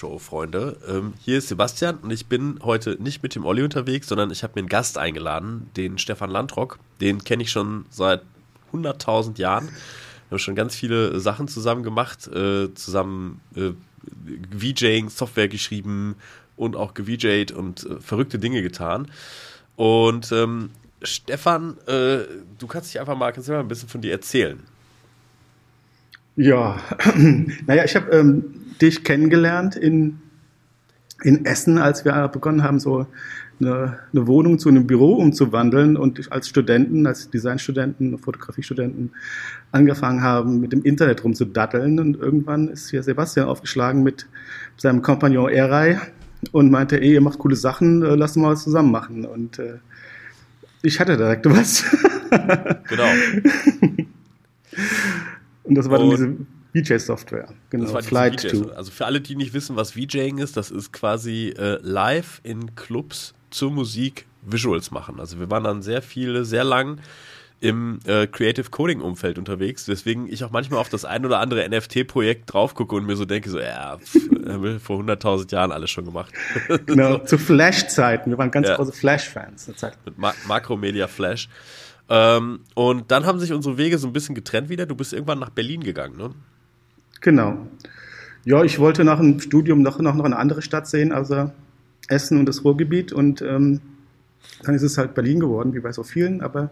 Show, Freunde. Ähm, hier ist Sebastian und ich bin heute nicht mit dem Olli unterwegs, sondern ich habe mir einen Gast eingeladen, den Stefan Landrock. Den kenne ich schon seit 100.000 Jahren. Wir haben schon ganz viele Sachen zusammen gemacht, äh, zusammen äh, VJing, Software geschrieben und auch gevjayt und äh, verrückte Dinge getan. Und ähm, Stefan, äh, du kannst dich einfach mal, kannst mal ein bisschen von dir erzählen. Ja, naja, ich habe ähm, dich kennengelernt in, in Essen, als wir begonnen haben, so eine, eine, Wohnung zu einem Büro umzuwandeln und als Studenten, als Designstudenten, Fotografiestudenten angefangen haben, mit dem Internet rumzudatteln. Und irgendwann ist hier Sebastian aufgeschlagen mit seinem Kompagnon Eray und meinte, ey, ihr macht coole Sachen, äh, lasst mal was zusammen machen. Und äh, ich hatte direkt was. genau. Und das war dann diese VJ-Software. Genau, das Flight 2. Also für alle, die nicht wissen, was VJing ist, das ist quasi äh, live in Clubs zur Musik Visuals machen. Also wir waren dann sehr viele, sehr lang im äh, Creative Coding Umfeld unterwegs, weswegen ich auch manchmal auf das ein oder andere NFT-Projekt drauf gucke und mir so denke, so, ja, pff, haben wir vor 100.000 Jahren alles schon gemacht. Genau, so. zu Flash-Zeiten. Wir waren ganz ja. große Flash-Fans. Mit Ma Makromedia Flash. Ähm, und dann haben sich unsere Wege so ein bisschen getrennt wieder. Du bist irgendwann nach Berlin gegangen, ne? Genau. Ja, ich wollte nach dem Studium noch, noch, noch eine andere Stadt sehen, also Essen und das Ruhrgebiet. Und ähm, dann ist es halt Berlin geworden, wie bei so vielen. Aber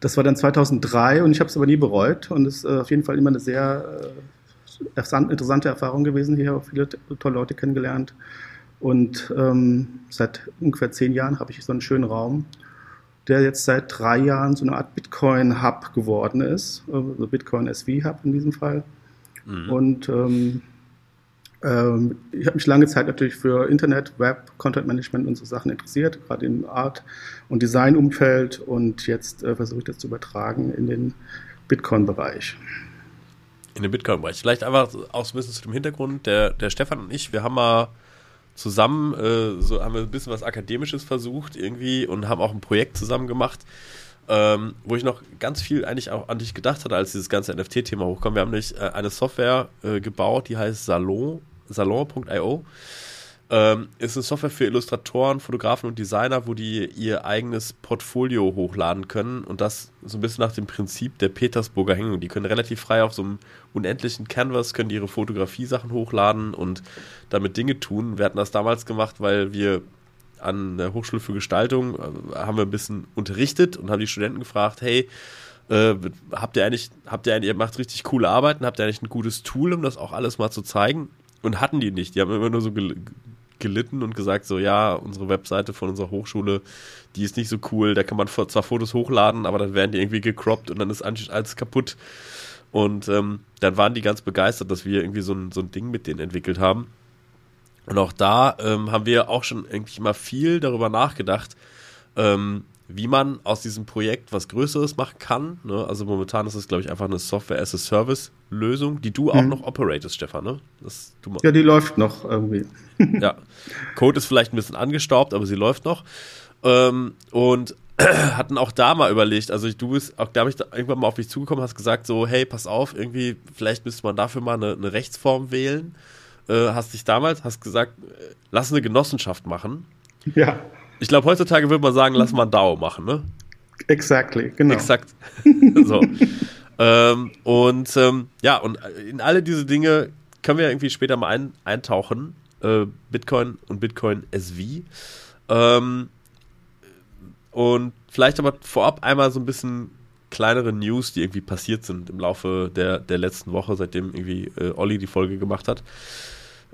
das war dann 2003 und ich habe es aber nie bereut. Und es ist äh, auf jeden Fall immer eine sehr äh, interessante Erfahrung gewesen hier. Auch viele tolle Leute kennengelernt. Und ähm, seit ungefähr zehn Jahren habe ich so einen schönen Raum der jetzt seit drei Jahren so eine Art Bitcoin-Hub geworden ist, also Bitcoin SV-Hub in diesem Fall. Mhm. Und ähm, ähm, ich habe mich lange Zeit natürlich für Internet, Web, Content Management und so Sachen interessiert, gerade im Art- und Design-Umfeld und jetzt äh, versuche ich das zu übertragen in den Bitcoin-Bereich. In den Bitcoin-Bereich. Vielleicht einfach auch so ein bisschen zu dem Hintergrund. Der, der Stefan und ich, wir haben mal zusammen, äh, so haben wir ein bisschen was Akademisches versucht irgendwie und haben auch ein Projekt zusammen gemacht, ähm, wo ich noch ganz viel eigentlich auch an dich gedacht hatte, als dieses ganze NFT-Thema hochkam. Wir haben nämlich äh, eine Software äh, gebaut, die heißt Salon, salon.io ähm, ist eine Software für Illustratoren, Fotografen und Designer, wo die ihr eigenes Portfolio hochladen können und das so ein bisschen nach dem Prinzip der Petersburger Hängung. Die können relativ frei auf so einem unendlichen Canvas, können ihre Fotografie-Sachen hochladen und damit Dinge tun. Wir hatten das damals gemacht, weil wir an der Hochschule für Gestaltung äh, haben wir ein bisschen unterrichtet und haben die Studenten gefragt, hey, äh, habt ihr eigentlich, habt ihr eigentlich, ihr macht richtig coole Arbeiten, habt ihr eigentlich ein gutes Tool, um das auch alles mal zu zeigen? Und hatten die nicht. Die haben immer nur so gelitten und gesagt, so ja, unsere Webseite von unserer Hochschule, die ist nicht so cool, da kann man zwar Fotos hochladen, aber dann werden die irgendwie gecroppt und dann ist alles kaputt. Und ähm, dann waren die ganz begeistert, dass wir irgendwie so ein, so ein Ding mit denen entwickelt haben. Und auch da ähm, haben wir auch schon eigentlich mal viel darüber nachgedacht, ähm, wie man aus diesem Projekt was Größeres machen kann. Ne? Also momentan ist es, glaube ich, einfach eine Software-as-a-Service-Lösung, die du auch mhm. noch operatest, Stefan. Ne? Das, ja, die läuft noch irgendwie. ja, Code ist vielleicht ein bisschen angestaubt, aber sie läuft noch. Ähm, und hatten auch da mal überlegt, also du bist, auch da habe ich irgendwann mal auf mich zugekommen, hast gesagt so, hey, pass auf, irgendwie, vielleicht müsste man dafür mal eine, eine Rechtsform wählen. Äh, hast dich damals, hast gesagt, äh, lass eine Genossenschaft machen. Ja. Ich glaube, heutzutage würde man sagen, lass mal ein DAO machen, ne? Exactly, genau. Exakt. so. ähm, und ähm, ja, und in alle diese Dinge können wir irgendwie später mal ein, eintauchen. Äh, Bitcoin und Bitcoin SV. Ähm, und vielleicht aber vorab einmal so ein bisschen kleinere News, die irgendwie passiert sind im Laufe der, der letzten Woche, seitdem irgendwie äh, Olli die Folge gemacht hat.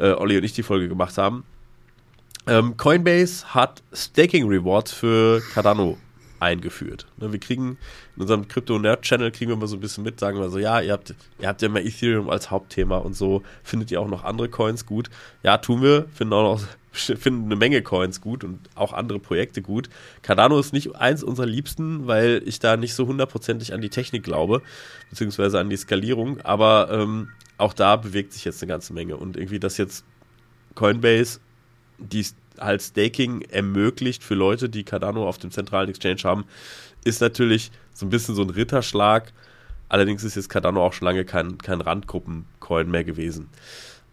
Äh, Olli und ich die Folge gemacht haben. Ähm, Coinbase hat Staking Rewards für Cardano eingeführt. Ne, wir kriegen in unserem Crypto-Nerd-Channel kriegen wir immer so ein bisschen mit, sagen wir so, ja, ihr habt, ihr habt ja immer Ethereum als Hauptthema und so, findet ihr auch noch andere Coins gut? Ja, tun wir, finden auch noch, finden eine Menge Coins gut und auch andere Projekte gut. Cardano ist nicht eins unserer Liebsten, weil ich da nicht so hundertprozentig an die Technik glaube, beziehungsweise an die Skalierung, aber ähm, auch da bewegt sich jetzt eine ganze Menge und irgendwie, dass jetzt Coinbase die halt Staking ermöglicht für Leute, die Cardano auf dem zentralen Exchange haben, ist natürlich so ein bisschen so ein Ritterschlag. Allerdings ist jetzt Cardano auch schon lange kein, kein Randgruppen-Coin mehr gewesen.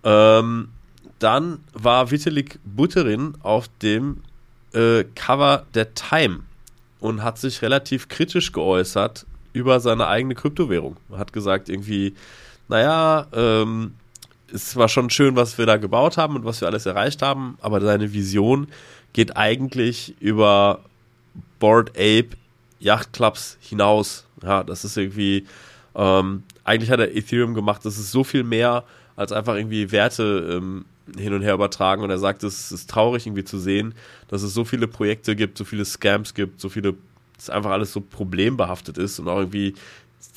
Ähm, dann war Vitalik Buterin auf dem äh, Cover der Time und hat sich relativ kritisch geäußert über seine eigene Kryptowährung. Hat gesagt, irgendwie, naja, ähm, es war schon schön, was wir da gebaut haben und was wir alles erreicht haben, aber seine Vision geht eigentlich über Board Ape Yacht Clubs hinaus. Ja, das ist irgendwie, ähm, eigentlich hat er Ethereum gemacht, das ist so viel mehr als einfach irgendwie Werte ähm, hin und her übertragen und er sagt, es ist traurig irgendwie zu sehen, dass es so viele Projekte gibt, so viele Scams gibt, so viele, dass einfach alles so problembehaftet ist und auch irgendwie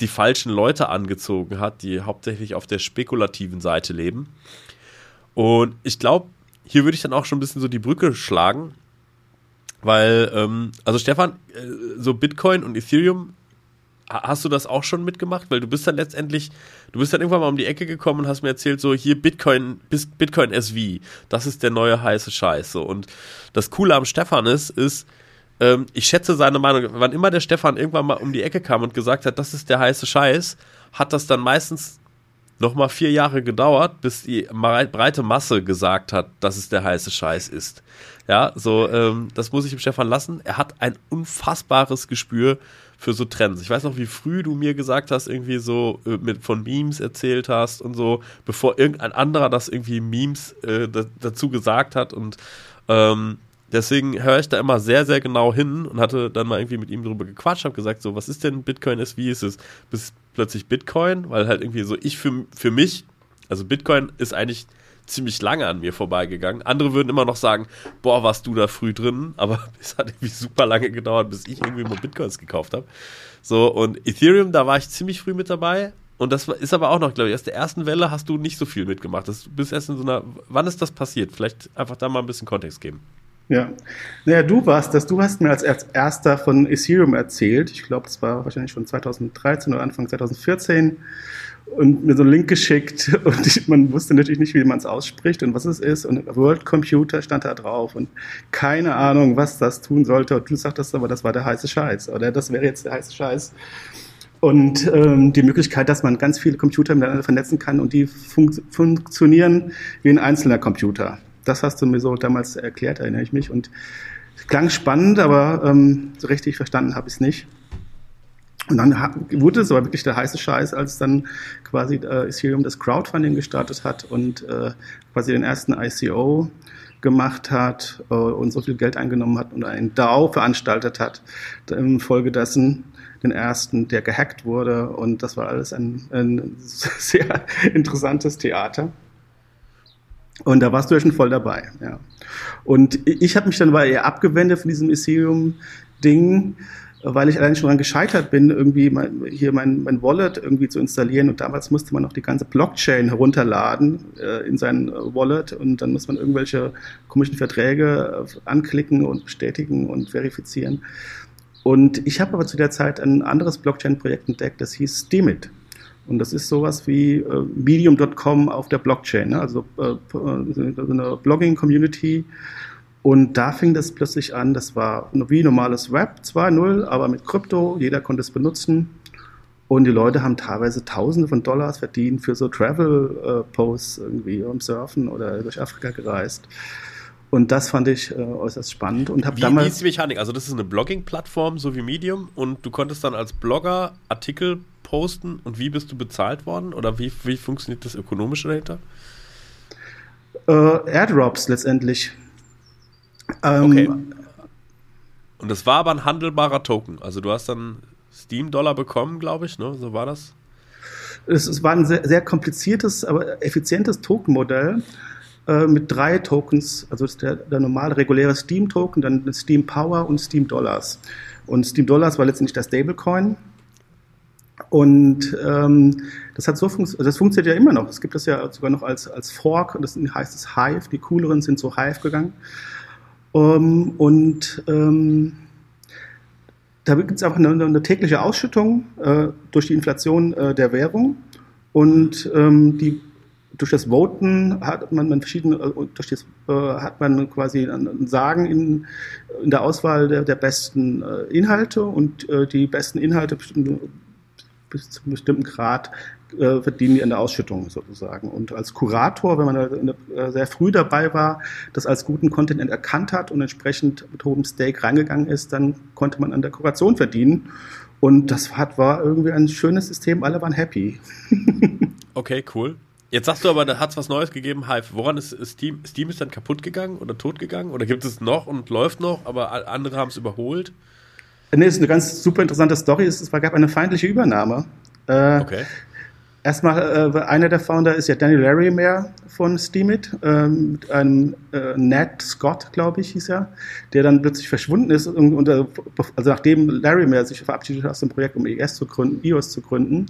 die falschen Leute angezogen hat, die hauptsächlich auf der spekulativen Seite leben. Und ich glaube, hier würde ich dann auch schon ein bisschen so die Brücke schlagen, weil, ähm, also Stefan, äh, so Bitcoin und Ethereum, hast du das auch schon mitgemacht? Weil du bist dann letztendlich, du bist dann irgendwann mal um die Ecke gekommen und hast mir erzählt, so hier Bitcoin, Bitcoin SV, das ist der neue heiße Scheiß. So. Und das Coole am Stefan ist, ist, ähm, ich schätze seine Meinung, wann immer der Stefan irgendwann mal um die Ecke kam und gesagt hat, das ist der heiße Scheiß, hat das dann meistens nochmal vier Jahre gedauert, bis die breite Masse gesagt hat, dass es der heiße Scheiß ist. Ja, so, ähm, das muss ich dem Stefan lassen. Er hat ein unfassbares Gespür für so Trends. Ich weiß noch, wie früh du mir gesagt hast, irgendwie so äh, mit von Memes erzählt hast und so, bevor irgendein anderer das irgendwie Memes äh, dazu gesagt hat und ähm, Deswegen höre ich da immer sehr, sehr genau hin und hatte dann mal irgendwie mit ihm drüber gequatscht, habe gesagt, so, was ist denn Bitcoin ist, wie ist es? Bis plötzlich Bitcoin, weil halt irgendwie so, ich für, für mich, also Bitcoin ist eigentlich ziemlich lange an mir vorbeigegangen. Andere würden immer noch sagen, boah, warst du da früh drin, aber es hat irgendwie super lange gedauert, bis ich irgendwie mal Bitcoins gekauft habe. So, und Ethereum, da war ich ziemlich früh mit dabei. Und das ist aber auch noch, glaube ich, erst der ersten Welle hast du nicht so viel mitgemacht. Du bist erst in so einer, wann ist das passiert? Vielleicht einfach da mal ein bisschen Kontext geben. Ja. Naja, du warst das, du hast mir als erster von Ethereum erzählt. Ich glaube, das war wahrscheinlich schon 2013 oder Anfang 2014 und mir so einen Link geschickt und ich, man wusste natürlich nicht, wie man es ausspricht und was es ist und World Computer stand da drauf und keine Ahnung, was das tun sollte. Und du sagtest aber, das war der heiße Scheiß oder das wäre jetzt der heiße Scheiß. Und ähm, die Möglichkeit, dass man ganz viele Computer miteinander vernetzen kann und die fun funktionieren wie ein einzelner Computer das hast du mir so damals erklärt, erinnere ich mich. Und klang spannend, aber ähm, so richtig verstanden habe ich es nicht. Und dann wurde es aber wirklich der heiße Scheiß, als dann quasi äh, Ethereum das Crowdfunding gestartet hat und äh, quasi den ersten ICO gemacht hat äh, und so viel Geld eingenommen hat und einen DAO veranstaltet hat. Infolgedessen den ersten, der gehackt wurde. Und das war alles ein, ein sehr interessantes Theater. Und da warst du ja schon voll dabei. Ja. Und ich habe mich dann aber eher abgewendet von diesem Ethereum-Ding, weil ich allein schon daran gescheitert bin, irgendwie mein, hier mein, mein Wallet irgendwie zu installieren. Und damals musste man noch die ganze Blockchain herunterladen äh, in sein Wallet und dann muss man irgendwelche komischen Verträge äh, anklicken und bestätigen und verifizieren. Und ich habe aber zu der Zeit ein anderes Blockchain-Projekt entdeckt, das hieß Steemit. Und das ist sowas wie äh, Medium.com auf der Blockchain, ne? also äh, eine Blogging-Community. Und da fing das plötzlich an, das war wie normales Web 2.0, aber mit Krypto, jeder konnte es benutzen. Und die Leute haben teilweise Tausende von Dollars verdient für so Travel-Posts äh, irgendwie um Surfen oder durch Afrika gereist. Und das fand ich äh, äußerst spannend und habe damals. Wie ist die Mechanik? Also das ist eine Blogging-Plattform, so wie Medium, und du konntest dann als Blogger Artikel posten und wie bist du bezahlt worden? Oder wie, wie funktioniert das ökonomische dahinter? Äh, Airdrops letztendlich. Ähm, okay. Und das war aber ein handelbarer Token. Also du hast dann Steam-Dollar bekommen, glaube ich, ne? So war das? Es, es war ein sehr, sehr kompliziertes, aber effizientes Token-Modell äh, mit drei Tokens, also der, der normale reguläre Steam-Token, dann Steam Power und Steam Dollars. Und Steam Dollars war letztendlich der Stablecoin und ähm, das hat so funktioniert, das funktioniert ja immer noch. Es gibt das ja sogar noch als, als Fork, das heißt es Hive, die cooleren sind zu Hive gegangen. Um, und ähm, da gibt es auch eine, eine, tägliche Ausschüttung äh, durch die Inflation äh, der Währung. Und ähm, die, durch das Voten hat man, man verschiedene, äh, durch das, äh, hat man quasi ein Sagen in, in der Auswahl der, der besten äh, Inhalte und äh, die besten Inhalte bis zu einem bestimmten Grad äh, verdienen die an der Ausschüttung sozusagen. Und als Kurator, wenn man da äh, sehr früh dabei war, das als guten Content erkannt hat und entsprechend mit hohem Stake reingegangen ist, dann konnte man an der Kuration verdienen. Und das hat, war irgendwie ein schönes System, alle waren happy. okay, cool. Jetzt sagst du aber, da hat es was Neues gegeben, Hive. Woran ist Steam? Steam ist dann kaputt gegangen oder tot gegangen? Oder gibt es noch und läuft noch, aber andere haben es überholt? Nee, ist eine ganz super interessante Story. Es gab eine feindliche Übernahme. Äh, okay. Erstmal, äh, einer der Founder ist ja Daniel Larimer von Steemit, äh, mit einem äh, Ned Scott, glaube ich, hieß er, der dann plötzlich verschwunden ist. Und, und, also nachdem Larimer sich verabschiedet hat aus dem Projekt, um ES zu gründen, EOS zu gründen,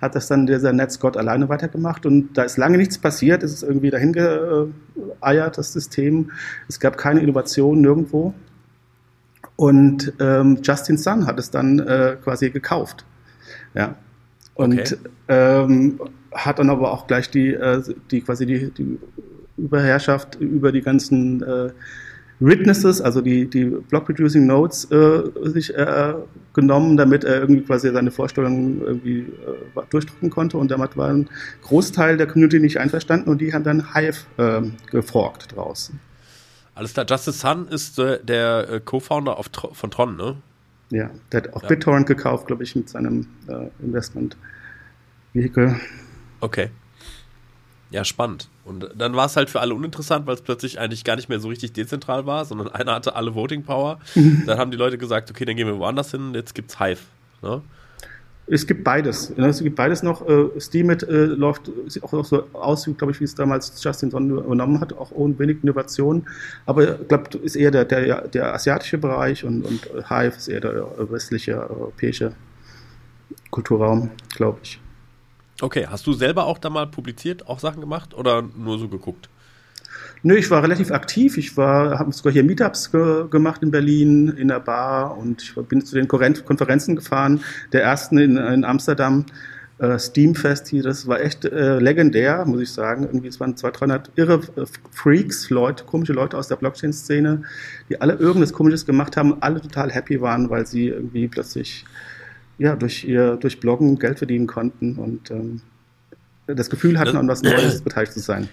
hat das dann dieser Ned Scott alleine weitergemacht und da ist lange nichts passiert. Es ist irgendwie dahin geeiert, das System. Es gab keine Innovation nirgendwo. Und ähm, Justin Sun hat es dann äh, quasi gekauft. Ja. Und okay. ähm, hat dann aber auch gleich die, äh, die quasi die, die Überherrschaft über die ganzen äh, Witnesses, also die, die Block-Producing Nodes, äh, sich äh, genommen, damit er irgendwie quasi seine Vorstellungen irgendwie äh, durchdrücken konnte. Und damit war ein Großteil der Community nicht einverstanden und die haben dann Hive äh, geforkt draußen. Alles klar, Justice Sun ist äh, der Co-Founder von Tron, ne? Ja, der hat auch ja. BitTorrent gekauft, glaube ich, mit seinem äh, Investment-Vehikel. Okay. Ja, spannend. Und dann war es halt für alle uninteressant, weil es plötzlich eigentlich gar nicht mehr so richtig dezentral war, sondern einer hatte alle Voting Power. dann haben die Leute gesagt, okay, dann gehen wir woanders hin, jetzt gibt's Hive. Ne? Es gibt beides. Es gibt beides noch. Äh, Steemit äh, läuft, sieht auch so aus, glaube ich, wie es damals Justin Son übernommen hat, auch ohne wenig Innovation. Aber ich glaube, ist eher der, der, der asiatische Bereich und, und Hive ist eher der westliche, europäische Kulturraum, glaube ich. Okay, hast du selber auch da mal publiziert, auch Sachen gemacht oder nur so geguckt? Nö, ich war relativ aktiv. Ich war, habe sogar hier Meetups ge gemacht in Berlin, in der Bar und ich bin zu den Konferenzen gefahren. Der ersten in, in Amsterdam, äh, Steamfest hier, das war echt äh, legendär, muss ich sagen. Irgendwie, es waren 200, 300 irre äh, Freaks, Leute, komische Leute aus der Blockchain-Szene, die alle irgendwas Komisches gemacht haben, alle total happy waren, weil sie irgendwie plötzlich ja, durch ihr, durch Bloggen Geld verdienen konnten und ähm, das Gefühl hatten, an was Neues beteiligt zu sein.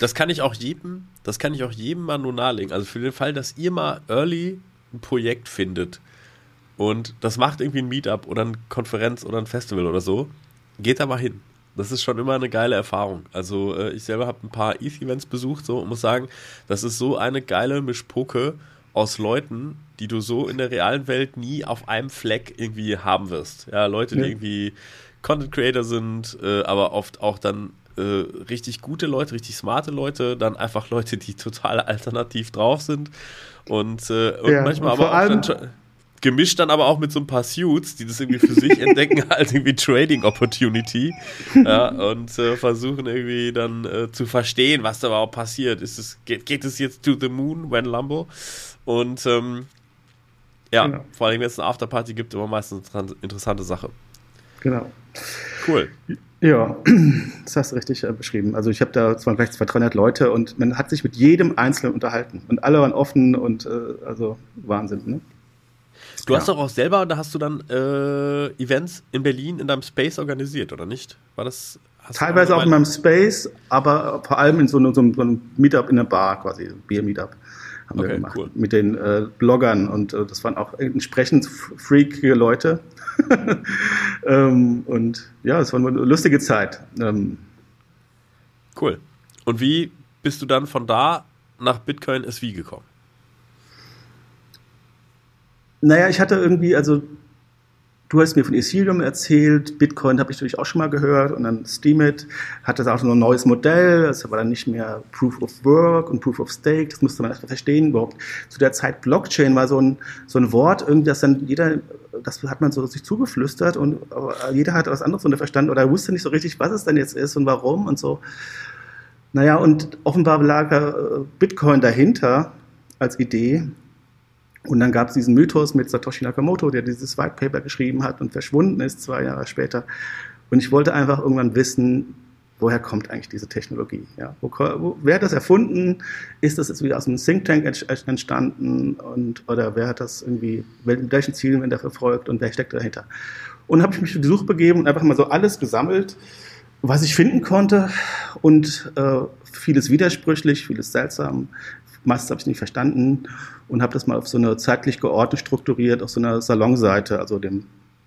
Das kann ich auch jedem, das kann ich auch jedem mal nur nahelegen. Also für den Fall, dass ihr mal early ein Projekt findet und das macht irgendwie ein Meetup oder eine Konferenz oder ein Festival oder so, geht da mal hin. Das ist schon immer eine geile Erfahrung. Also äh, ich selber habe ein paar ETH-Events besucht so und muss sagen, das ist so eine geile Mischpoke aus Leuten, die du so in der realen Welt nie auf einem Fleck irgendwie haben wirst. Ja, Leute, die ja. irgendwie Content Creator sind, äh, aber oft auch dann äh, richtig gute Leute, richtig smarte Leute, dann einfach Leute, die total alternativ drauf sind und, äh, und ja, manchmal und aber auch dann, gemischt dann aber auch mit so ein paar Suits, die das irgendwie für sich entdecken als irgendwie Trading Opportunity ja, und äh, versuchen irgendwie dann äh, zu verstehen, was da überhaupt passiert. Ist es, geht, geht es jetzt to the moon when Lambo? Und ähm, ja, genau. vor allem wenn es eine Afterparty gibt, immer meistens eine interessante Sache. Genau. Cool. Ja, das hast du richtig äh, beschrieben. Also ich habe da zwar vielleicht 200, 300 Leute und man hat sich mit jedem Einzelnen unterhalten und alle waren offen und äh, also Wahnsinn. Ne? Du ja. hast doch auch selber, da hast du dann äh, Events in Berlin in deinem Space organisiert, oder nicht? War das? Teilweise auch in meinem Space, aber vor allem in so, einem, so einem Meetup in der Bar quasi, Bier-Meetup haben okay, wir gemacht cool. mit den äh, Bloggern und äh, das waren auch entsprechend freakige Leute. ähm, und ja, es war eine lustige Zeit. Ähm, cool. Und wie bist du dann von da nach Bitcoin SV gekommen? Naja, ich hatte irgendwie, also Du hast mir von Ethereum erzählt, Bitcoin habe ich natürlich auch schon mal gehört und dann Steemit hatte auch noch ein neues Modell, das war dann nicht mehr Proof of Work und Proof of Stake, das musste man erstmal verstehen überhaupt. Zu der Zeit Blockchain war so ein, so ein Wort, irgendwie, das dann jeder, das hat man so sich zugeflüstert und jeder hat was anderes verstanden oder wusste nicht so richtig, was es denn jetzt ist und warum und so. Naja, und offenbar lag Bitcoin dahinter als Idee und dann gab es diesen Mythos mit Satoshi Nakamoto, der dieses White Paper geschrieben hat und verschwunden ist zwei Jahre später. Und ich wollte einfach irgendwann wissen, woher kommt eigentlich diese Technologie? Ja, wo, wo, wer hat das erfunden? Ist das jetzt wieder aus einem Think Tank entstanden? Und, oder wer hat das irgendwie, mit welchen Zielen wird er verfolgt und wer steckt dahinter? Und habe ich mich auf die Suche begeben und einfach mal so alles gesammelt, was ich finden konnte und äh, vieles widersprüchlich, vieles seltsam. Meistens habe ich nicht verstanden und habe das mal auf so eine zeitlich geordnet strukturiert, auf so einer Salonseite, also dem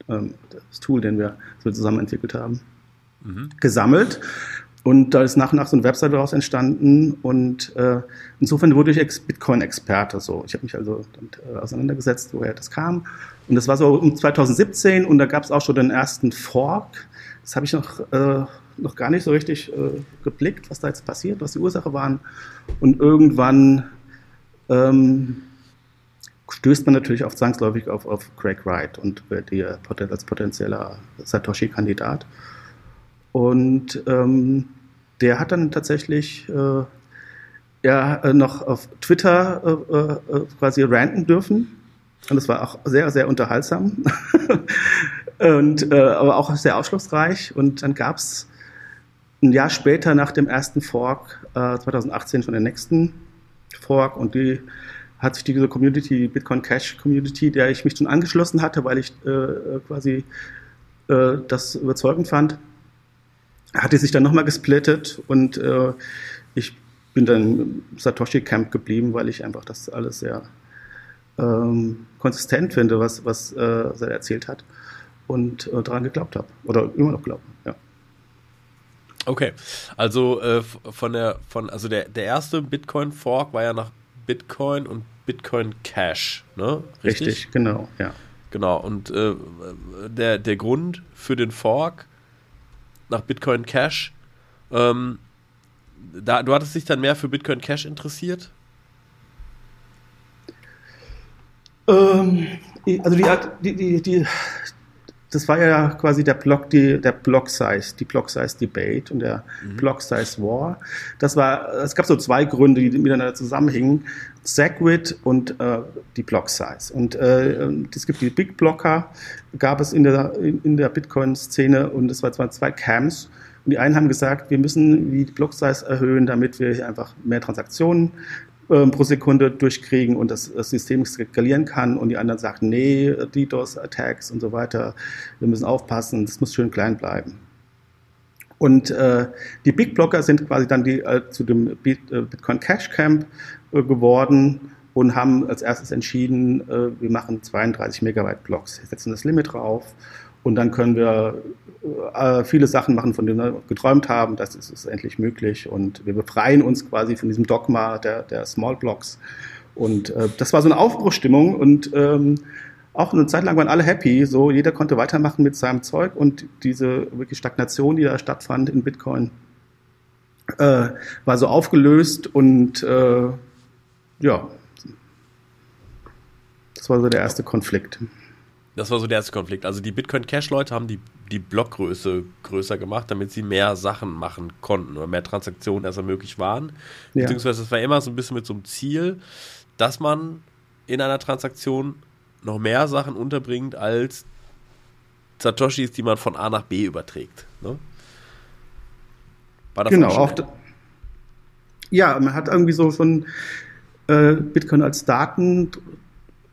ähm, das Tool, den wir so zusammen entwickelt haben, mhm. gesammelt. Und da ist nach und nach so eine Webseite daraus entstanden und äh, insofern wurde ich Bitcoin-Experte. So. Ich habe mich also damit äh, auseinandergesetzt, woher das kam. Und das war so um 2017 und da gab es auch schon den ersten Fork. Das habe ich noch, äh, noch gar nicht so richtig äh, geblickt, was da jetzt passiert, was die Ursache waren. Und irgendwann ähm, stößt man natürlich auch zwangsläufig auf, auf Craig Wright und wird hier als potenzieller Satoshi-Kandidat. Und ähm, der hat dann tatsächlich äh, ja, äh, noch auf Twitter äh, äh, quasi ranten dürfen. Und das war auch sehr, sehr unterhaltsam. und, äh, aber auch sehr aufschlussreich. Und dann gab es ein Jahr später nach dem ersten Fork, 2018 schon den nächsten Fork. Und die hat sich diese Community, die Bitcoin Cash Community, der ich mich schon angeschlossen hatte, weil ich äh, quasi äh, das überzeugend fand, hatte sich dann nochmal gesplittet und äh, ich bin dann im Satoshi Camp geblieben, weil ich einfach das alles sehr ähm, konsistent finde, was, was, äh, er erzählt hat und äh, daran geglaubt habe oder immer noch glaube. Ja. Okay, also äh, von der von also der der erste Bitcoin Fork war ja nach Bitcoin und Bitcoin Cash, ne? Richtig, Richtig genau, ja. Genau und äh, der der Grund für den Fork nach Bitcoin Cash. Ähm, da, du hattest dich dann mehr für Bitcoin Cash interessiert? Ähm, also die, die, die, die, das war ja quasi der Block, die, der Block Size, die Block Size Debate und der mhm. Block Size War. Das war, es gab so zwei Gründe, die miteinander zusammenhingen. Segwit und äh, die Block Size. Und äh, es gibt die Big Blocker, gab es in der, in, in der Bitcoin-Szene und es waren zwei Camps. Und die einen haben gesagt, wir müssen die Block Size erhöhen, damit wir einfach mehr Transaktionen äh, pro Sekunde durchkriegen und das, das, System skalieren kann. Und die anderen sagten, nee, DDoS-Attacks und so weiter, wir müssen aufpassen, das muss schön klein bleiben. Und äh, die Big Blocker sind quasi dann die äh, zu dem äh, Bitcoin Cash Camp äh, geworden und haben als erstes entschieden, äh, wir machen 32 Megabyte Blocks, setzen das Limit drauf und dann können wir äh, viele Sachen machen, von denen wir geträumt haben. Das ist, ist endlich möglich und wir befreien uns quasi von diesem Dogma der, der Small Blocks. Und äh, das war so eine Aufbruchstimmung und ähm, auch eine Zeit lang waren alle happy, so jeder konnte weitermachen mit seinem Zeug und diese wirklich Stagnation, die da stattfand in Bitcoin, äh, war so aufgelöst und äh, ja, das war so der erste Konflikt. Das war so der erste Konflikt. Also die Bitcoin Cash Leute haben die, die Blockgröße größer gemacht, damit sie mehr Sachen machen konnten oder mehr Transaktionen als möglich waren. Ja. Beziehungsweise es war immer so ein bisschen mit so einem Ziel, dass man in einer Transaktion noch mehr Sachen unterbringt als Satoshis, die man von A nach B überträgt. Ne? War das genau, auch. Ja, man hat irgendwie so von äh, Bitcoin als Datenspeicher,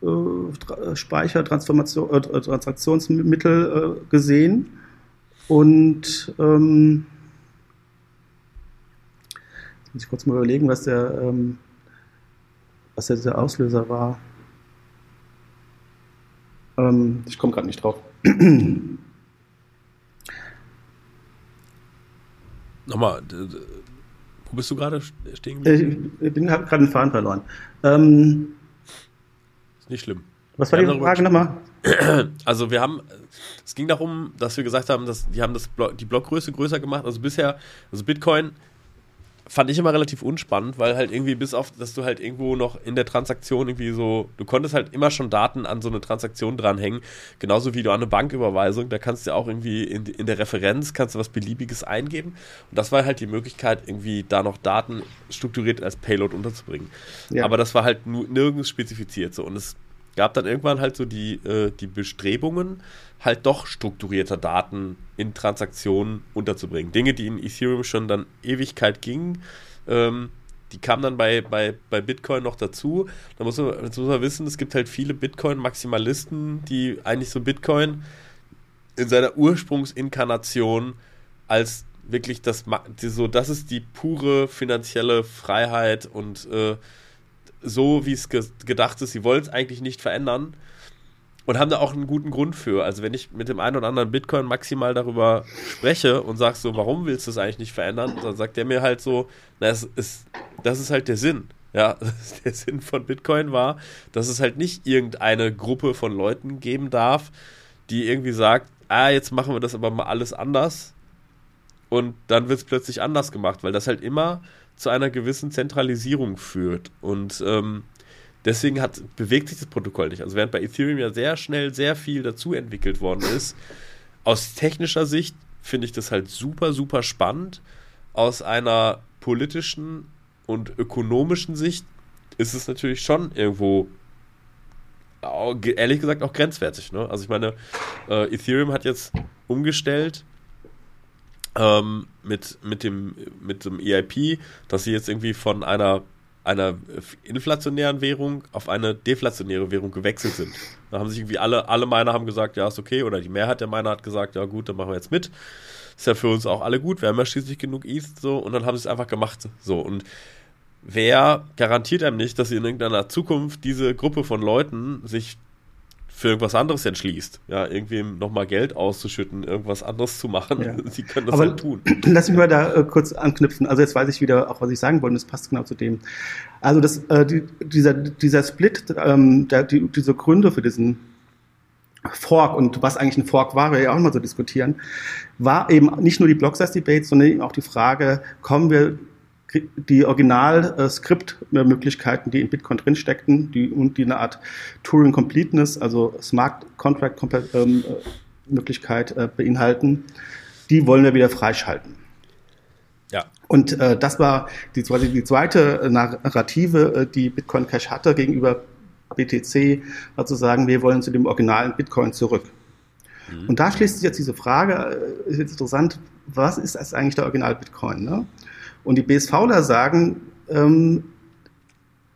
äh, Transformation, äh, Transaktionsmittel äh, gesehen. Und ähm, jetzt muss ich kurz mal überlegen, was der, ähm, was der Auslöser war. Ähm, ich komme gerade nicht drauf. Nochmal, wo bist du gerade stehen geblieben? Ich bin habe gerade einen Faden verloren. Ähm, nicht schlimm. Was war die Frage nochmal? Also wir haben, es ging darum, dass wir gesagt haben, dass die haben das die Blockgröße größer gemacht. Also bisher, also Bitcoin fand ich immer relativ unspannend, weil halt irgendwie bis auf, dass du halt irgendwo noch in der Transaktion irgendwie so, du konntest halt immer schon Daten an so eine Transaktion dranhängen, genauso wie du an eine Banküberweisung, da kannst du auch irgendwie in, in der Referenz, kannst du was Beliebiges eingeben und das war halt die Möglichkeit, irgendwie da noch Daten strukturiert als Payload unterzubringen. Ja. Aber das war halt nirgends spezifiziert so und es gab dann irgendwann halt so die, äh, die Bestrebungen, halt doch strukturierter Daten in Transaktionen unterzubringen. Dinge, die in Ethereum schon dann Ewigkeit gingen, ähm, die kamen dann bei, bei, bei Bitcoin noch dazu. Da muss man, muss man wissen, es gibt halt viele Bitcoin-Maximalisten, die eigentlich so Bitcoin in seiner Ursprungsinkarnation als wirklich das, so, das ist die pure finanzielle Freiheit und äh, so, wie es ge gedacht ist. Sie wollen es eigentlich nicht verändern und haben da auch einen guten Grund für. Also wenn ich mit dem einen oder anderen Bitcoin maximal darüber spreche und sag so, warum willst du es eigentlich nicht verändern, dann sagt der mir halt so, na, es ist, das ist halt der Sinn. Ja, der Sinn von Bitcoin war, dass es halt nicht irgendeine Gruppe von Leuten geben darf, die irgendwie sagt, ah, jetzt machen wir das aber mal alles anders. Und dann wird es plötzlich anders gemacht, weil das halt immer zu einer gewissen Zentralisierung führt. Und ähm, deswegen hat, bewegt sich das Protokoll nicht. Also während bei Ethereum ja sehr schnell sehr viel dazu entwickelt worden ist, aus technischer Sicht finde ich das halt super, super spannend. Aus einer politischen und ökonomischen Sicht ist es natürlich schon irgendwo ehrlich gesagt auch grenzwertig. Ne? Also ich meine, äh, Ethereum hat jetzt umgestellt ähm, mit, mit, dem, mit dem EIP, dass sie jetzt irgendwie von einer, einer inflationären Währung auf eine deflationäre Währung gewechselt sind. Da haben sich irgendwie alle, alle Miner haben gesagt, ja, ist okay, oder die Mehrheit der Miner hat gesagt, ja gut, dann machen wir jetzt mit. Ist ja für uns auch alle gut, wir haben ja schließlich genug ETH, so, und dann haben sie es einfach gemacht. So, und wer garantiert einem nicht, dass sie in irgendeiner Zukunft diese Gruppe von Leuten sich für irgendwas anderes entschließt, ja, irgendwem nochmal Geld auszuschütten, irgendwas anderes zu machen. Ja. Sie können das Aber halt tun. Lass mich mal da äh, kurz anknüpfen. Also jetzt weiß ich wieder auch, was ich sagen wollte, das passt genau zu dem. Also das, äh, die, dieser, dieser Split, ähm, der, die, diese Gründe für diesen Fork und was eigentlich ein Fork war, wir ja auch mal so diskutieren, war eben nicht nur die Block-Size-Debate, sondern eben auch die Frage, kommen wir die Original-Skript-Möglichkeiten, die in Bitcoin drinsteckten, die und die eine Art Turing Completeness, also Smart Contract ähm, Möglichkeit äh, beinhalten, die wollen wir wieder freischalten. Ja. Und äh, das war die, quasi die zweite Narrative, äh, die Bitcoin Cash hatte gegenüber BTC, war zu sagen, wir wollen zu dem originalen Bitcoin zurück. Mhm. Und da schließt sich jetzt diese Frage, äh, ist jetzt interessant, was ist eigentlich der Original Bitcoin? Ne? Und die BSVler sagen, ähm,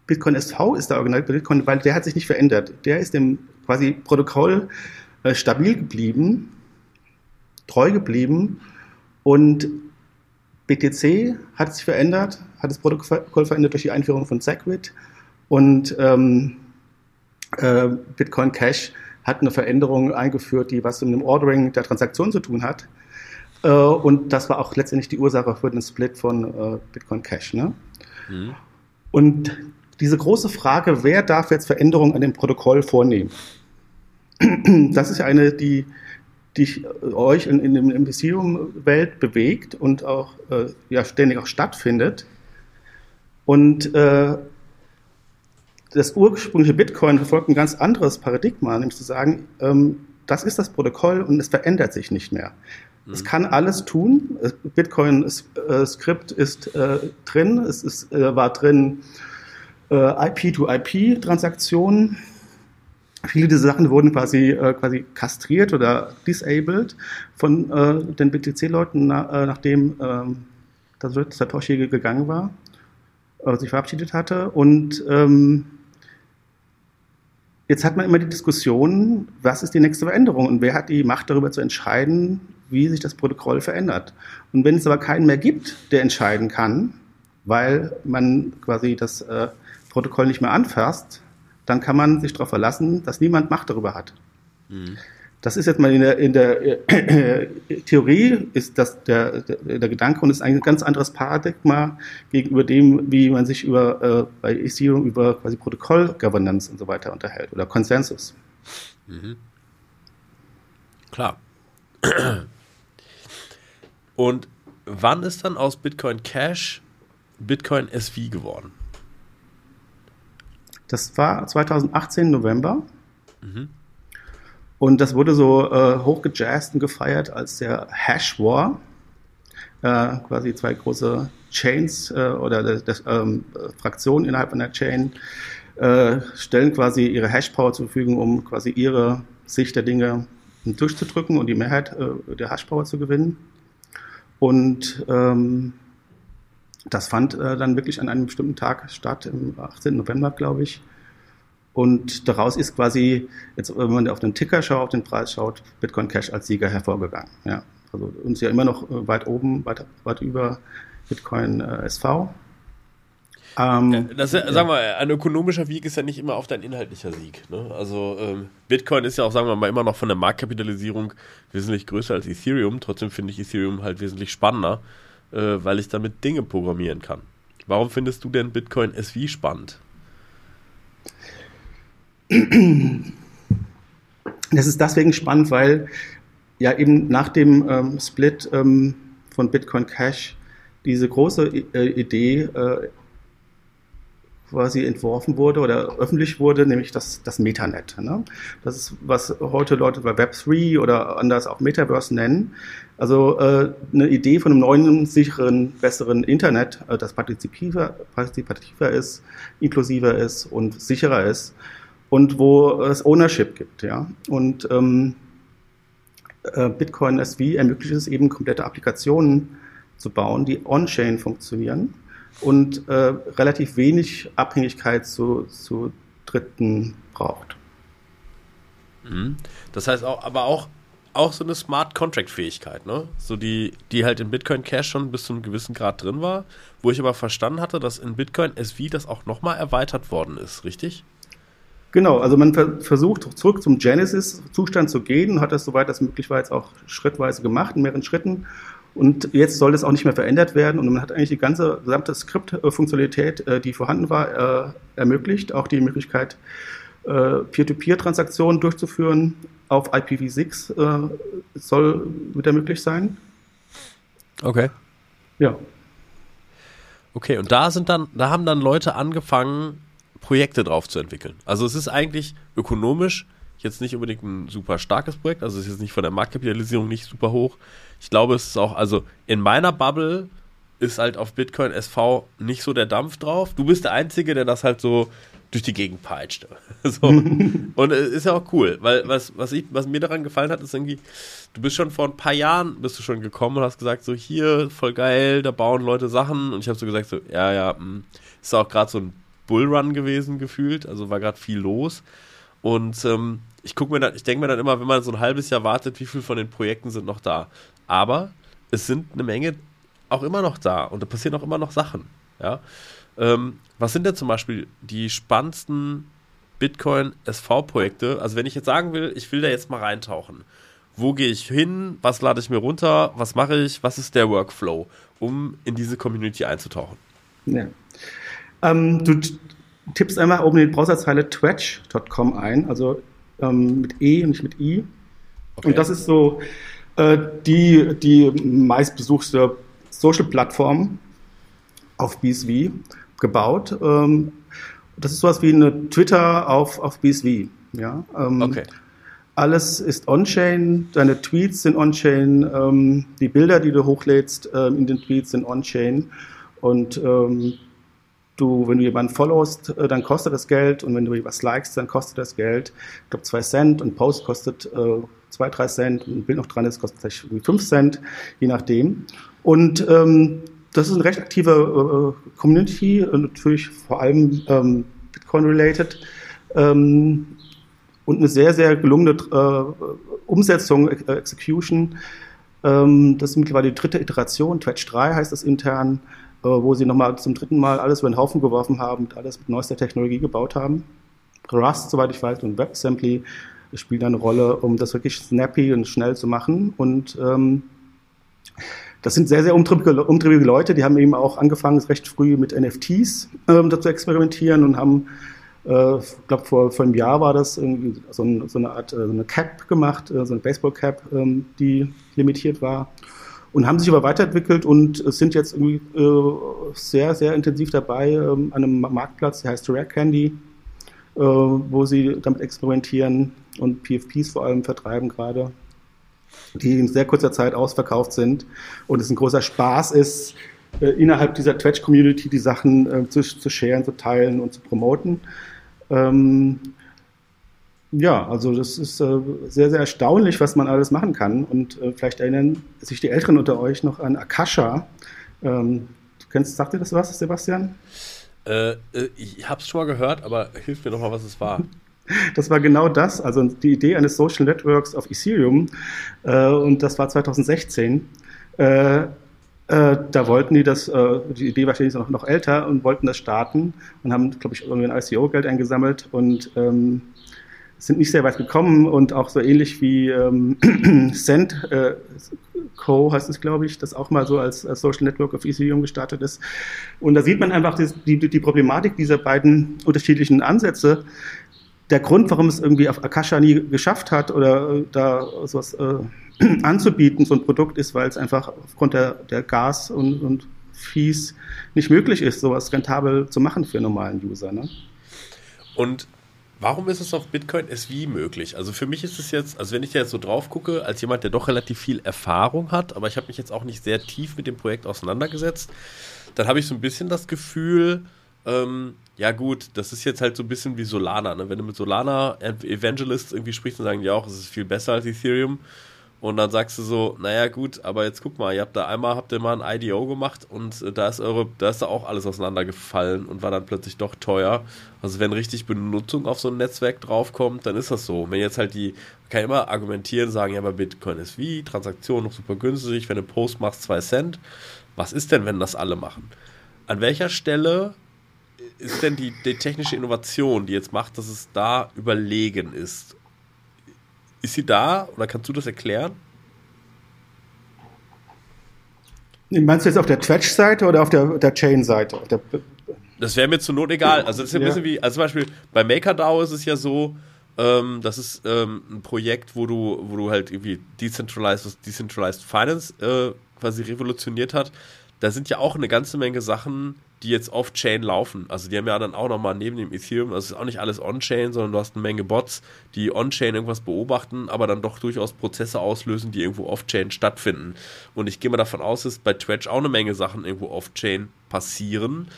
Bitcoin SV ist der Original Bitcoin, weil der hat sich nicht verändert. Der ist dem quasi Protokoll äh, stabil geblieben, treu geblieben und BTC hat sich verändert, hat das Protokoll verändert durch die Einführung von Segwit und ähm, äh, Bitcoin Cash hat eine Veränderung eingeführt, die was mit dem Ordering der Transaktion zu tun hat. Äh, und das war auch letztendlich die Ursache für den Split von äh, Bitcoin Cash. Ne? Mhm. Und diese große Frage, wer darf jetzt Veränderungen an dem Protokoll vornehmen? Das ist ja eine, die, die euch in, in der Ethereum-Welt bewegt und auch äh, ja, ständig auch stattfindet. Und äh, das ursprüngliche Bitcoin verfolgt ein ganz anderes Paradigma, nämlich zu sagen, ähm, das ist das Protokoll und es verändert sich nicht mehr. Es mhm. kann alles tun. Bitcoin-Skript äh, ist äh, drin. Es ist, äh, war drin äh, IP-to-IP-Transaktionen. Viele dieser Sachen wurden quasi, äh, quasi kastriert oder disabled von äh, den BTC-Leuten, na, nachdem ähm, Satoshi gegangen war, sich verabschiedet hatte. Und ähm, Jetzt hat man immer die Diskussion, was ist die nächste Veränderung und wer hat die Macht darüber zu entscheiden, wie sich das Protokoll verändert. Und wenn es aber keinen mehr gibt, der entscheiden kann, weil man quasi das äh, Protokoll nicht mehr anfasst, dann kann man sich darauf verlassen, dass niemand Macht darüber hat. Mhm. Das ist jetzt mal in der, in der äh, Theorie ist das der, der, der, Gedanke und ist ein ganz anderes Paradigma gegenüber dem, wie man sich über äh, bei Ethereum über quasi Protokoll-Governance und so weiter unterhält oder Konsensus. Mhm. Klar. Und wann ist dann aus Bitcoin Cash Bitcoin SV geworden? Das war 2018 November. Mhm. Und das wurde so äh, hochgejazzt und gefeiert als der Hash War. Äh, quasi zwei große Chains äh, oder das, das, ähm, Fraktionen innerhalb einer Chain äh, stellen quasi ihre Hashpower zur Verfügung, um quasi ihre Sicht der Dinge durchzudrücken und die Mehrheit äh, der Hashpower zu gewinnen. Und ähm, das fand äh, dann wirklich an einem bestimmten Tag statt, im 18. November, glaube ich. Und daraus ist quasi, jetzt, wenn man auf den Ticker schaut, auf den Preis schaut, Bitcoin Cash als Sieger hervorgegangen. Ja. Also uns ja immer noch äh, weit oben, weit, weit über Bitcoin äh, SV. Ähm, das, ja. sagen wir, ein ökonomischer Weg ist ja nicht immer auf dein inhaltlicher Sieg. Ne? Also ähm, Bitcoin ist ja auch, sagen wir mal, immer noch von der Marktkapitalisierung wesentlich größer als Ethereum. Trotzdem finde ich Ethereum halt wesentlich spannender, äh, weil ich damit Dinge programmieren kann. Warum findest du denn Bitcoin SV spannend? Das ist deswegen spannend, weil ja eben nach dem ähm, Split ähm, von Bitcoin Cash diese große äh, Idee äh, quasi entworfen wurde oder öffentlich wurde, nämlich das, das Metanet. Ne? Das ist, was heute Leute bei Web3 oder anders auch Metaverse nennen. Also äh, eine Idee von einem neuen, sicheren, besseren Internet, äh, das partizipativer, partizipativer ist, inklusiver ist und sicherer ist und wo es Ownership gibt. Ja? Und ähm, äh, Bitcoin SV ermöglicht es eben, komplette Applikationen zu bauen, die on-chain funktionieren und äh, relativ wenig Abhängigkeit zu, zu Dritten braucht. Mhm. Das heißt auch, aber auch, auch so eine Smart Contract Fähigkeit, ne? So die, die halt in Bitcoin Cash schon bis zu einem gewissen Grad drin war, wo ich aber verstanden hatte, dass in Bitcoin SV das auch nochmal erweitert worden ist, richtig? Genau, also man versucht zurück zum Genesis-Zustand zu gehen, hat das soweit das möglich war jetzt auch schrittweise gemacht, in mehreren Schritten und jetzt soll das auch nicht mehr verändert werden und man hat eigentlich die ganze gesamte Skript-Funktionalität, äh, die vorhanden war, äh, ermöglicht. Auch die Möglichkeit, äh, Peer-to-Peer-Transaktionen durchzuführen auf IPv6 soll wieder möglich sein. Okay. Ja. Okay, und da sind dann, da haben dann Leute angefangen, Projekte drauf zu entwickeln. Also es ist eigentlich ökonomisch jetzt nicht unbedingt ein super starkes Projekt, also es ist jetzt nicht von der Marktkapitalisierung nicht super hoch, ich glaube, es ist auch, also in meiner Bubble ist halt auf Bitcoin SV nicht so der Dampf drauf. Du bist der Einzige, der das halt so durch die Gegend peitscht. so. Und es ist ja auch cool, weil was, was, ich, was mir daran gefallen hat, ist irgendwie, du bist schon vor ein paar Jahren, bist du schon gekommen und hast gesagt, so hier, voll geil, da bauen Leute Sachen. Und ich habe so gesagt, so, ja, ja, mh. Hm. ist auch gerade so ein Bullrun gewesen gefühlt, also war gerade viel los. Und ähm, ich gucke mir dann, ich denke mir dann immer, wenn man so ein halbes Jahr wartet, wie viel von den Projekten sind noch da. Aber es sind eine Menge auch immer noch da und da passieren auch immer noch Sachen. Ja? Ähm, was sind denn zum Beispiel die spannendsten Bitcoin-SV-Projekte? Also wenn ich jetzt sagen will, ich will da jetzt mal reintauchen. Wo gehe ich hin? Was lade ich mir runter? Was mache ich? Was ist der Workflow, um in diese Community einzutauchen? Ja. Ähm, du tippst einmal oben in die Browserzeile twitch.com ein, also ähm, mit E und nicht mit I. Okay. Und das ist so äh, die, die meistbesuchte Social-Plattform auf BSV gebaut. Ähm, das ist sowas wie eine Twitter auf, auf BSV. Ja? Ähm, okay. Alles ist on-chain, deine Tweets sind on-chain, ähm, die Bilder, die du hochlädst ähm, in den Tweets sind on-chain und ähm, du, wenn du jemanden followst, äh, dann kostet das Geld und wenn du was likest, dann kostet das Geld. Ich glaube zwei Cent und Post kostet äh, zwei, drei Cent, ein Bild noch dran ist, kostet vielleicht fünf Cent, je nachdem. Und ähm, das ist eine recht aktive äh, Community, natürlich vor allem ähm, Bitcoin-related ähm, und eine sehr, sehr gelungene äh, Umsetzung, äh, Execution. Ähm, das ist mittlerweile die dritte Iteration, Twitch 3 heißt das intern, äh, wo sie nochmal zum dritten Mal alles über den Haufen geworfen haben und alles mit neuester Technologie gebaut haben. Rust, soweit ich weiß, und WebAssembly spielt eine Rolle, um das wirklich snappy und schnell zu machen. Und ähm, das sind sehr, sehr umtriebige, umtriebige Leute, die haben eben auch angefangen, recht früh mit NFTs ähm, zu experimentieren und haben, äh, ich glaube, vor, vor einem Jahr war das so, ein, so eine Art äh, so eine Cap gemacht, äh, so eine Baseball-Cap, ähm, die limitiert war. Und haben sich aber weiterentwickelt und sind jetzt irgendwie äh, sehr, sehr intensiv dabei ähm, an einem Marktplatz, der heißt Rare Candy, äh, wo sie damit experimentieren und PFPs vor allem vertreiben gerade, die in sehr kurzer Zeit ausverkauft sind und es ein großer Spaß ist, äh, innerhalb dieser Twitch-Community die Sachen äh, zu, zu sharen, zu teilen und zu promoten. Ähm, ja, also das ist äh, sehr, sehr erstaunlich, was man alles machen kann. Und äh, vielleicht erinnern sich die Älteren unter euch noch an Akasha. Ähm, du kennst, sagt dir das was, Sebastian? Äh, äh ich habe es schon mal gehört, aber hilf mir doch mal, was es war. Das war genau das, also die Idee eines Social Networks auf Ethereum. Äh, und das war 2016. Äh, äh, da wollten die das, äh, die Idee war noch, noch älter und wollten das starten und haben, glaube ich, irgendwie ein ICO-Geld eingesammelt und ähm, sind nicht sehr weit gekommen und auch so ähnlich wie ähm, Cent äh, Co. heißt es, glaube ich, das auch mal so als, als, Social Network of Ethereum gestartet ist. Und da sieht man einfach die, die, die Problematik dieser beiden unterschiedlichen Ansätze. Der Grund, warum es irgendwie auf Akasha nie geschafft hat oder äh, da sowas äh, anzubieten, so ein Produkt ist, weil es einfach aufgrund der, der Gas und, und Fees nicht möglich ist, sowas rentabel zu machen für normalen User. Ne? Und Warum ist es auf Bitcoin SV möglich? Also für mich ist es jetzt, also wenn ich da jetzt so drauf gucke, als jemand, der doch relativ viel Erfahrung hat, aber ich habe mich jetzt auch nicht sehr tief mit dem Projekt auseinandergesetzt, dann habe ich so ein bisschen das Gefühl, ähm, ja gut, das ist jetzt halt so ein bisschen wie Solana. Ne? Wenn du mit Solana Evangelists irgendwie sprichst und sagen, ja auch, es ist viel besser als Ethereum, und dann sagst du so, naja gut, aber jetzt guck mal, ihr habt da einmal, habt ihr mal ein IDO gemacht und äh, da ist eure, da ist da auch alles auseinandergefallen und war dann plötzlich doch teuer. Also wenn richtig Benutzung auf so ein Netzwerk draufkommt, dann ist das so. Wenn jetzt halt die, kann immer argumentieren, sagen, ja, aber Bitcoin ist wie, Transaktion noch super günstig, wenn du Post machst, zwei Cent. Was ist denn, wenn das alle machen? An welcher Stelle ist denn die, die technische Innovation, die jetzt macht, dass es da überlegen ist? Ist sie da oder kannst du das erklären? Meinst du jetzt auf der Twitch-Seite oder auf der, der Chain-Seite? Das wäre mir zur Not egal. Also das ist ja ein bisschen wie, also zum Beispiel bei MakerDAO ist es ja so, ähm, das ist ähm, ein Projekt, wo du, wo du halt irgendwie Decentralized, Decentralized Finance äh, quasi revolutioniert hat. Da sind ja auch eine ganze Menge Sachen, die jetzt off-Chain laufen. Also die haben ja dann auch nochmal neben dem Ethereum, also es ist auch nicht alles on-Chain, sondern du hast eine Menge Bots, die on-Chain irgendwas beobachten, aber dann doch durchaus Prozesse auslösen, die irgendwo off-Chain stattfinden. Und ich gehe mal davon aus, dass bei Twitch auch eine Menge Sachen irgendwo off-Chain passieren.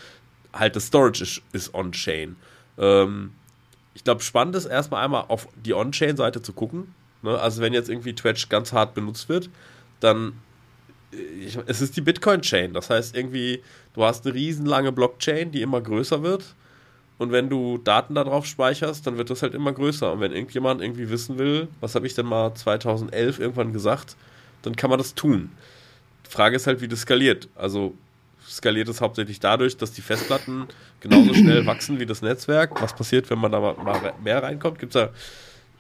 Halt das Storage ist, ist on-Chain. Ähm, ich glaube, spannend ist erstmal einmal auf die On-Chain-Seite zu gucken. Ne? Also wenn jetzt irgendwie Twitch ganz hart benutzt wird, dann ich, es ist die Bitcoin-Chain. Das heißt irgendwie, du hast eine riesenlange Blockchain, die immer größer wird. Und wenn du Daten darauf speicherst, dann wird das halt immer größer. Und wenn irgendjemand irgendwie wissen will, was habe ich denn mal 2011 irgendwann gesagt, dann kann man das tun. Die Frage ist halt, wie das skaliert. Also skaliert es hauptsächlich dadurch, dass die Festplatten genauso schnell wachsen wie das Netzwerk. Was passiert, wenn man da mal mehr reinkommt? Gibt es da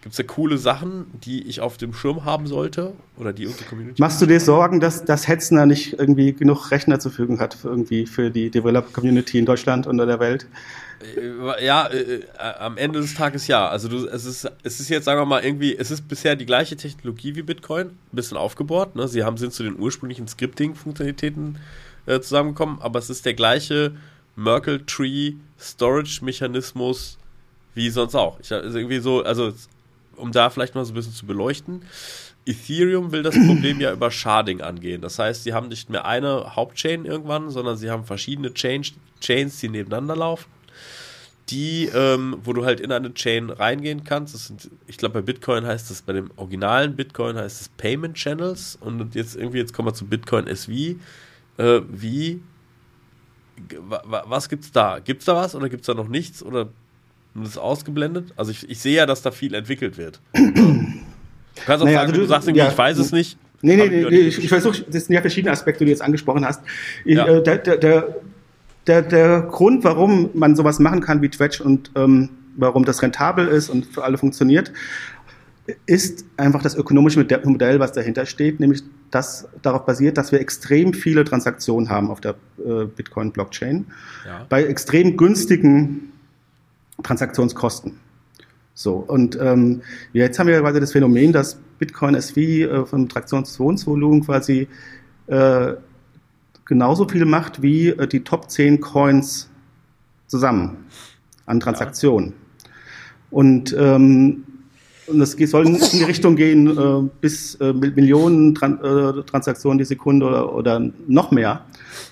Gibt es da coole Sachen, die ich auf dem Schirm haben sollte oder die unsere Community? Machst du dir Sorgen, dass, dass Hetzner nicht irgendwie genug Rechner zur Verfügung hat für, irgendwie für die Developer-Community in Deutschland und in der Welt? Äh, ja, äh, äh, am Ende des Tages ja. Also du, es ist, es ist jetzt, sagen wir mal, irgendwie, es ist bisher die gleiche Technologie wie Bitcoin, ein bisschen aufgebohrt. Ne? Sie haben, sind zu den ursprünglichen Scripting-Funktionalitäten äh, zusammengekommen, aber es ist der gleiche Merkle Tree Storage Mechanismus wie sonst auch. Ich, also irgendwie so, also um da vielleicht mal so ein bisschen zu beleuchten. Ethereum will das Problem ja über Sharding angehen. Das heißt, sie haben nicht mehr eine Hauptchain irgendwann, sondern sie haben verschiedene Chain Chains, die nebeneinander laufen. Die, ähm, wo du halt in eine Chain reingehen kannst. Das sind, ich glaube, bei Bitcoin heißt das, bei dem originalen Bitcoin heißt es Payment Channels. Und jetzt irgendwie, jetzt kommen wir zu Bitcoin SV. Äh, wie, was gibt's da? Gibt's da was oder gibt's da noch nichts? Oder das ist ausgeblendet? Also ich, ich sehe ja, dass da viel entwickelt wird. Du kannst auch naja, sagen, also du, du, sagst irgendwie, ja, ich weiß es nicht. Nee, nee, nee, ich, ich versuche, das sind ja verschiedene Aspekte, die du jetzt angesprochen hast. Ich, ja. äh, der, der, der, der, Grund, warum man sowas machen kann wie Twitch und ähm, warum das rentabel ist und für alle funktioniert, ist einfach das ökonomische Modell, was dahinter steht, nämlich das darauf basiert, dass wir extrem viele Transaktionen haben auf der äh, Bitcoin-Blockchain ja. bei extrem günstigen Transaktionskosten. So, und ähm, jetzt haben wir quasi das Phänomen, dass Bitcoin SV äh, vom Transaktionsvolumen quasi äh, genauso viel macht wie äh, die Top 10 Coins zusammen an Transaktionen. Ja. Und, ähm, und das soll in die Richtung gehen äh, bis äh, Millionen Tran äh, Transaktionen die Sekunde oder, oder noch mehr.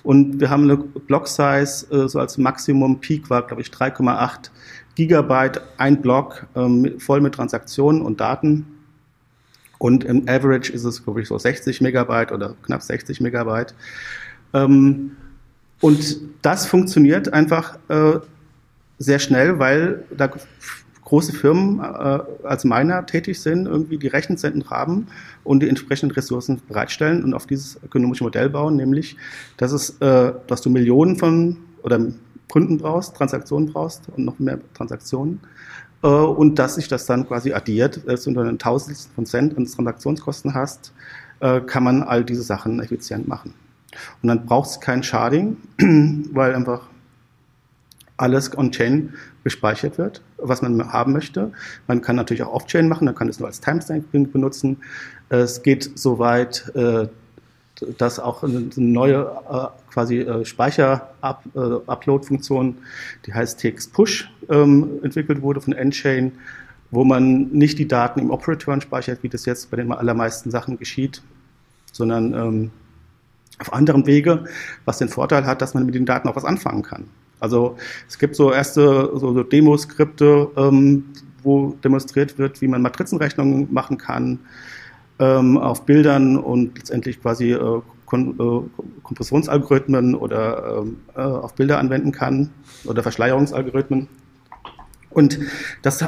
Und wir haben eine Block-Size, äh, so als Maximum Peak war, glaube ich, 3,8 Gigabyte ein Block ähm, voll mit Transaktionen und Daten. Und im Average ist es, glaube ich, so 60 Megabyte oder knapp 60 Megabyte. Ähm, und das funktioniert einfach äh, sehr schnell, weil da große Firmen äh, als meiner tätig sind, irgendwie die Rechenzentren haben und die entsprechenden Ressourcen bereitstellen und auf dieses ökonomische Modell bauen, nämlich, dass es, äh, dass du Millionen von oder Kunden brauchst, Transaktionen brauchst und noch mehr Transaktionen äh, und dass sich das dann quasi addiert, dass du dann Tausendstel von Cent an Transaktionskosten hast, äh, kann man all diese Sachen effizient machen. Und dann braucht es kein Sharding, weil einfach alles on-chain gespeichert wird, was man haben möchte. Man kann natürlich auch off-chain machen, man kann es nur als Timestamp benutzen. Es geht so weit, äh, dass auch eine neue äh, quasi äh, Speicher-Upload-Funktion, die heißt TX-Push, ähm, entwickelt wurde von Enchain, wo man nicht die Daten im Operator speichert, wie das jetzt bei den allermeisten Sachen geschieht, sondern ähm, auf anderem Wege, was den Vorteil hat, dass man mit den Daten auch was anfangen kann. Also es gibt so erste so, so Demoskripte, ähm, wo demonstriert wird, wie man Matrizenrechnungen machen kann ähm, auf Bildern und letztendlich quasi äh, Kon äh, Kompressionsalgorithmen oder ähm, äh, auf Bilder anwenden kann oder Verschleierungsalgorithmen. Und das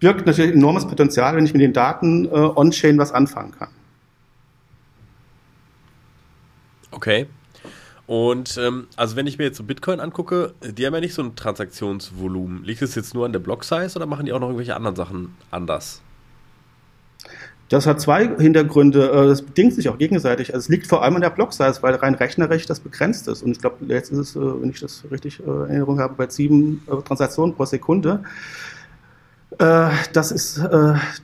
birgt natürlich enormes Potenzial, wenn ich mit den Daten äh, on-chain was anfangen kann. Okay. Und ähm, also wenn ich mir jetzt so Bitcoin angucke, die haben ja nicht so ein Transaktionsvolumen. Liegt es jetzt nur an der Block-Size oder machen die auch noch irgendwelche anderen Sachen anders? Das hat zwei Hintergründe. Äh, das bedingt sich auch gegenseitig. Also es liegt vor allem an der Block-Size, weil rein rechnerisch das begrenzt ist. Und ich glaube, jetzt ist es, äh, wenn ich das richtig in äh, Erinnerung habe, bei sieben Transaktionen pro Sekunde. Das ist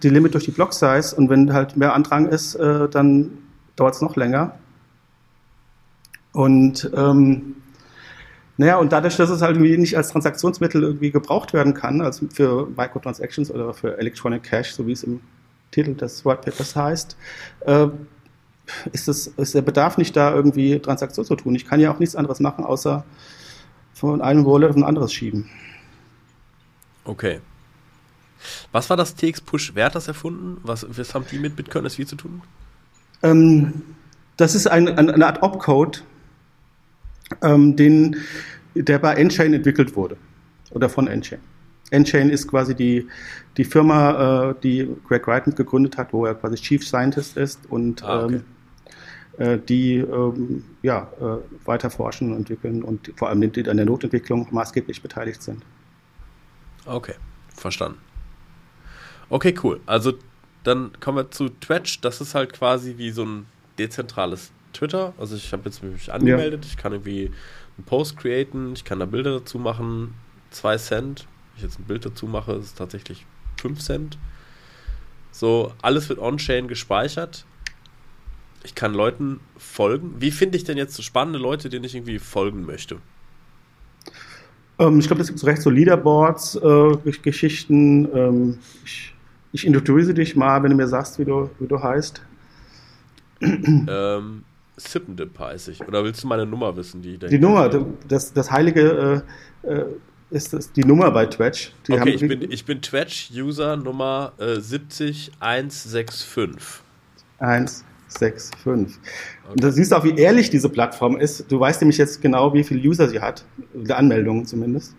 die Limit durch die Block-Size. Und wenn halt mehr Andrang ist, dann dauert es noch länger. Und ähm, naja, und dadurch, dass es halt irgendwie nicht als Transaktionsmittel irgendwie gebraucht werden kann, also für Microtransactions oder für Electronic Cash, so wie es im Titel des White Papers heißt, äh, ist, das, ist der Bedarf nicht da, irgendwie Transaktionen zu tun. Ich kann ja auch nichts anderes machen, außer von einem Wallet auf ein anderes schieben. Okay. Was war das TX-Push? Wer hat das erfunden? Was, was haben die mit Bitcoin SV zu tun? Ähm, das ist ein, ein, eine Art Opcode, ähm, den, der bei Enchain entwickelt wurde. Oder von Enchain. Enchain ist quasi die, die Firma, äh, die Greg Wright gegründet hat, wo er quasi Chief Scientist ist und ah, okay. ähm, äh, die ähm, ja, äh, weiter forschen und entwickeln und vor allem an der Notentwicklung maßgeblich beteiligt sind. Okay, verstanden. Okay, cool. Also dann kommen wir zu Twitch. Das ist halt quasi wie so ein dezentrales Twitter. Also ich habe jetzt mich angemeldet, ja. ich kann irgendwie einen Post createn, ich kann da Bilder dazu machen, 2 Cent. Wenn ich jetzt ein Bild dazu mache, ist es tatsächlich 5 Cent. So, alles wird on-chain gespeichert. Ich kann Leuten folgen. Wie finde ich denn jetzt so spannende Leute, denen ich irgendwie folgen möchte? Ähm, ich glaube, es gibt so recht so Leaderboards, äh, Geschichten. Ähm, ich, ich introduce dich mal, wenn du mir sagst, wie du, wie du heißt. ähm, Sippendip heiße ich. Oder willst du meine Nummer wissen? Die, die Nummer, das, das heilige äh, äh, ist das die Nummer bei Twitch. Die okay, ich bin, ich bin Twitch-User Nummer äh, 70165. 165. Okay. Und da siehst du auch, wie ehrlich diese Plattform ist. Du weißt nämlich jetzt genau, wie viele User sie hat. Anmeldungen zumindest.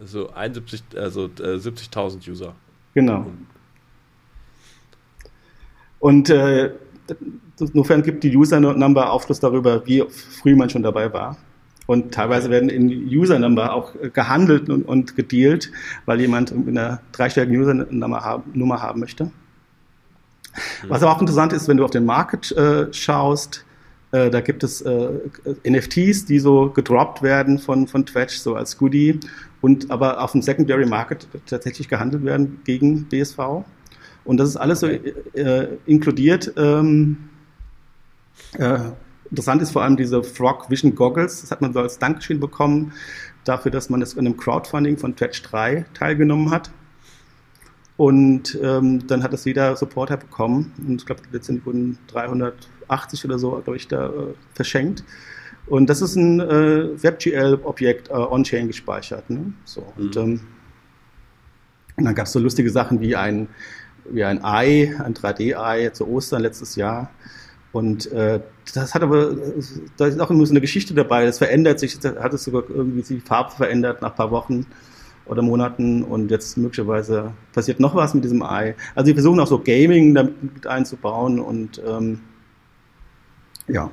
Also 71, also äh, 70.000 User. Genau. Und äh, insofern gibt die User Number Aufschluss darüber, wie früh man schon dabei war. Und teilweise werden in User Number auch gehandelt und, und gedealt, weil jemand eine dreistellige User Nummer haben, haben möchte. Was aber auch interessant ist, wenn du auf den Market äh, schaust, äh, da gibt es äh, NFTs, die so gedroppt werden von, von Twitch, so als Goodie, und aber auf dem Secondary Market tatsächlich gehandelt werden gegen BSV. Und das ist alles so äh, inkludiert. Ähm, äh, interessant ist vor allem diese Frog Vision Goggles. Das hat man so als Dankeschön bekommen dafür, dass man das in einem Crowdfunding von Twitch 3 teilgenommen hat. Und ähm, dann hat das jeder Supporter bekommen. Und ich glaube, letztendlich wurden 380 oder so, glaube ich, da äh, verschenkt. Und das ist ein äh, WebGL-Objekt äh, on-chain gespeichert. Ne? So, mhm. und, ähm, und dann gab es so lustige Sachen wie ein wie ein Ei, ein 3D-Ei zu Ostern letztes Jahr. Und äh, das hat aber, da ist auch immer so eine Geschichte dabei. Das verändert sich, da hat es sogar irgendwie die Farbe verändert nach ein paar Wochen. oder Monaten und jetzt möglicherweise passiert noch was mit diesem Ei. Also wir versuchen auch so Gaming damit mit einzubauen und ähm, ja,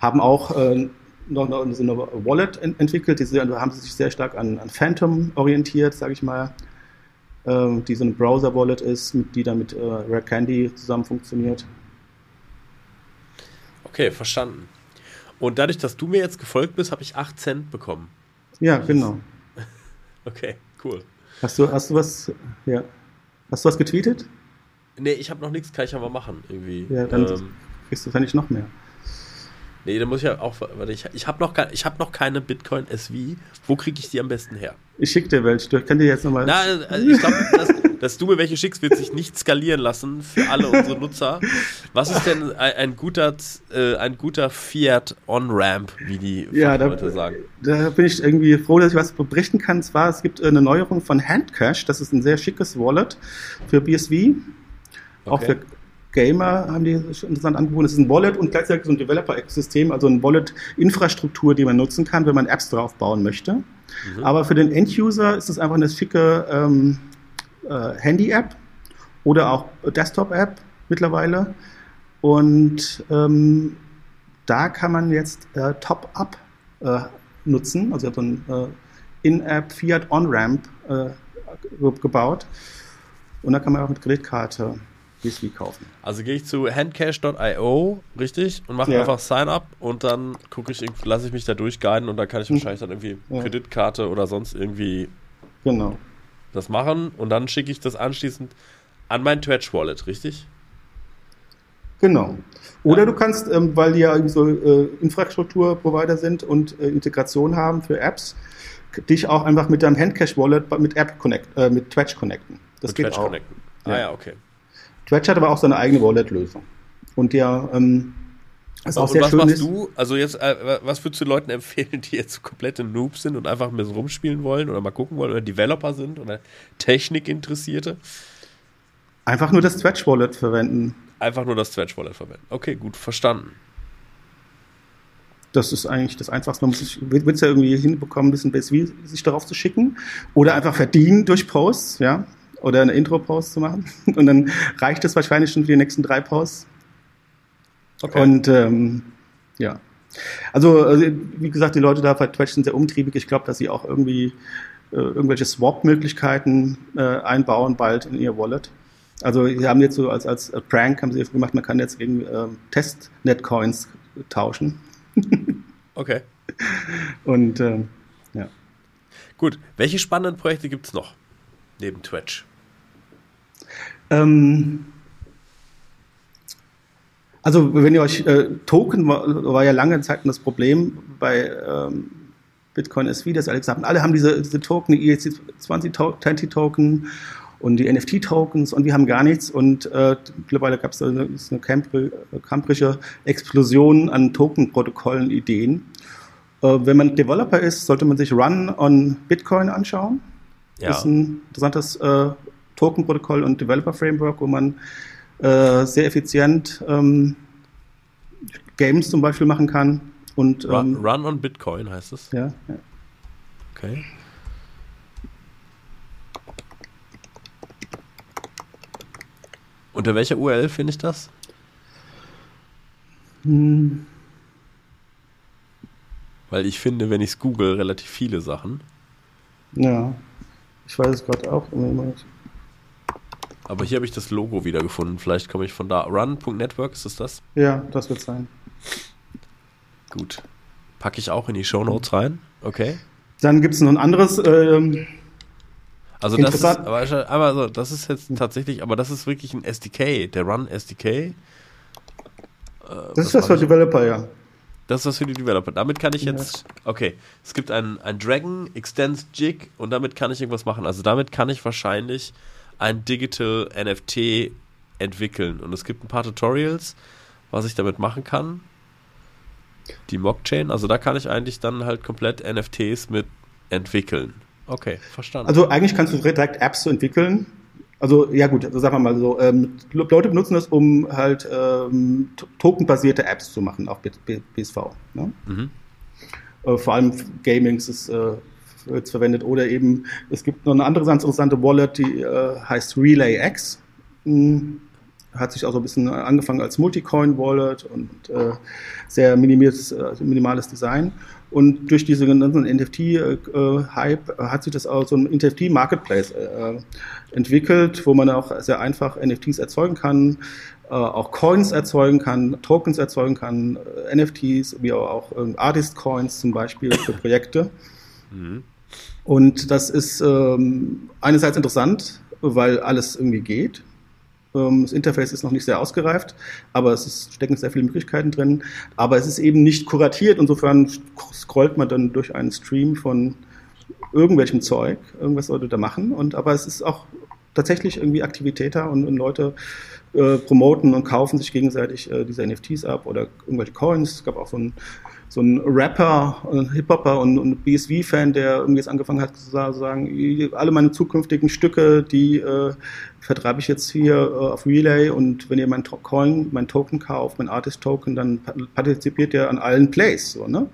haben auch äh, noch, noch so eine Wallet ent entwickelt, die haben sich sehr stark an, an Phantom orientiert, sage ich mal, äh, die so eine Browser-Wallet ist, mit, die dann mit äh, Rare Candy zusammen funktioniert. Okay, verstanden. Und dadurch, dass du mir jetzt gefolgt bist, habe ich 8 Cent bekommen. Ja, genau. Okay, cool. Hast du, hast du was, ja. Hast du was getweetet? Nee, ich habe noch nichts, kann ich aber machen, irgendwie. Ja, dann ähm, kriegst du wahrscheinlich noch mehr. Nee, da muss ich ja auch, warte, ich, ich habe noch, hab noch keine Bitcoin SV. Wo kriege ich die am besten her? Ich schicke dir welche. Ich kann dir jetzt nochmal. Na, also ich glaube, dass, dass, du mir welche schickst, wird sich nicht skalieren lassen für alle unsere Nutzer. Was ist denn ein, ein guter, äh, ein guter Fiat On-Ramp, wie die ja, Leute sagen? Da bin ich irgendwie froh, dass ich was berichten kann. zwar, es gibt eine Neuerung von Handcash. Das ist ein sehr schickes Wallet für BSV. Okay. Auch für Gamer haben die interessant angeboten. Es ist ein Wallet und gleichzeitig so ein Developer-System, also eine Wallet-Infrastruktur, die man nutzen kann, wenn man Apps drauf bauen möchte. Mhm. Aber für den End-User ist es einfach eine schicke ähm, äh, Handy-App oder auch Desktop-App mittlerweile. Und ähm, da kann man jetzt äh, Top-Up äh, nutzen, also so ein äh, In-App Fiat On-Ramp äh, gebaut. Und da kann man auch mit Kreditkarte Whisky kaufen. Also gehe ich zu handcash.io, richtig, und mache ja. einfach Sign-up und dann gucke ich, lasse ich mich da durchguiden und dann kann ich hm. wahrscheinlich dann irgendwie ja. Kreditkarte oder sonst irgendwie genau. das machen und dann schicke ich das anschließend an mein Twitch-Wallet, richtig? Genau. Oder ja. du kannst, ähm, weil die ja so äh, Infrastrukturprovider sind und äh, Integration haben für Apps, dich auch einfach mit deinem Handcash-Wallet mit App Connect, äh, mit Twitch connecten. Das mit geht Twitch auch. Connecten. Ah ja, okay. Twitch hat aber auch seine eigene Wallet-Lösung. Und der ähm, ist auch und sehr was schön machst ist. du? Also jetzt, äh, was würdest du Leuten empfehlen, die jetzt komplette Noobs sind und einfach ein bisschen rumspielen wollen oder mal gucken wollen oder Developer sind oder Technikinteressierte? Einfach nur das Twitch-Wallet verwenden. Einfach nur das Twitch-Wallet verwenden. Okay, gut, verstanden. Das ist eigentlich das Einfachste. Man muss wird es ja irgendwie hinbekommen, ein bisschen BSV sich darauf zu schicken. Oder einfach verdienen durch Posts, ja oder eine Intro-Pause zu machen. Und dann reicht es wahrscheinlich schon für die nächsten drei Posts. Okay. Und ähm, ja. Also, also, wie gesagt, die Leute da bei Twitch sind sehr umtriebig. Ich glaube, dass sie auch irgendwie äh, irgendwelche Swap-Möglichkeiten äh, einbauen bald in ihr Wallet. Also sie haben jetzt so als, als Prank haben sie gemacht, man kann jetzt gegen äh, Testnet-Coins tauschen. okay. Und ähm, ja. Gut, welche spannenden Projekte gibt es noch neben Twitch? Ähm, also wenn ihr euch äh, Token war, war, ja lange Zeit das Problem bei ähm, Bitcoin SV, dass alle gesagt haben, alle haben diese, diese Token, die ERC20 Token und die NFT-Tokens und wir haben gar nichts und äh, mittlerweile gab es eine, eine kamprische Explosion an Token-Protokollen, Ideen. Äh, wenn man Developer ist, sollte man sich Run on Bitcoin anschauen. Ja. Das ist ein interessantes äh, Token-Protokoll und Developer-Framework, wo man äh, sehr effizient ähm, Games zum Beispiel machen kann. Und, Run, ähm, Run on Bitcoin heißt es? Ja, ja. Okay. Unter welcher URL finde ich das? Hm. Weil ich finde, wenn ich es google, relativ viele Sachen. Ja, ich weiß es gerade auch immer nicht. Aber hier habe ich das Logo wiedergefunden. Vielleicht komme ich von da. Run.network, ist es das? Ja, das wird sein. Gut. Packe ich auch in die Show Notes rein. Okay. Dann gibt es noch ein anderes. Ähm, also das ist, aber, aber so, das ist jetzt tatsächlich, aber das ist wirklich ein SDK, der Run SDK. Äh, das ist das für Developer, ja. Das ist was für die Developer. Damit kann ich jetzt, okay, es gibt ein, ein Dragon Extends Jig und damit kann ich irgendwas machen. Also damit kann ich wahrscheinlich ein Digital NFT entwickeln. Und es gibt ein paar Tutorials, was ich damit machen kann. Die Mockchain, also da kann ich eigentlich dann halt komplett NFTs mit entwickeln. Okay, verstanden. Also eigentlich kannst du direkt Apps entwickeln. Also ja gut, also sagen wir mal so, ähm, Leute benutzen das, um halt ähm, tokenbasierte Apps zu machen auf BSV. Ne? Mhm. Äh, vor allem Gaming ist äh, wird verwendet. Oder eben, es gibt noch eine andere ganz interessante Wallet, die äh, heißt Relay X. Hm, hat sich auch so ein bisschen angefangen als Multicoin-Wallet und äh, sehr minimales, äh, minimales Design. Und durch diese ganzen NFT-Hype äh, hat sich das auch so ein NFT-Marketplace äh, entwickelt, wo man auch sehr einfach NFTs erzeugen kann, äh, auch Coins erzeugen kann, Tokens erzeugen kann, äh, NFTs, wie auch, auch Artist-Coins zum Beispiel für Projekte. Mhm. Und das ist ähm, einerseits interessant, weil alles irgendwie geht. Ähm, das Interface ist noch nicht sehr ausgereift, aber es ist, stecken sehr viele Möglichkeiten drin. Aber es ist eben nicht kuratiert. Insofern scrollt man dann durch einen Stream von irgendwelchem Zeug. Irgendwas sollte da machen. Und, aber es ist auch tatsächlich irgendwie Aktivität da und, und Leute äh, promoten und kaufen sich gegenseitig äh, diese NFTs ab oder irgendwelche Coins. Es gab auch so ein so ein Rapper, ein Hip-Hopper und, und BSV-Fan, der irgendwie jetzt angefangen hat zu sagen, alle meine zukünftigen Stücke, die äh, vertreibe ich jetzt hier äh, auf Relay und wenn ihr mein to Coin, mein Token kauft, mein Artist-Token, dann partizipiert ihr an allen Plays. So, ne?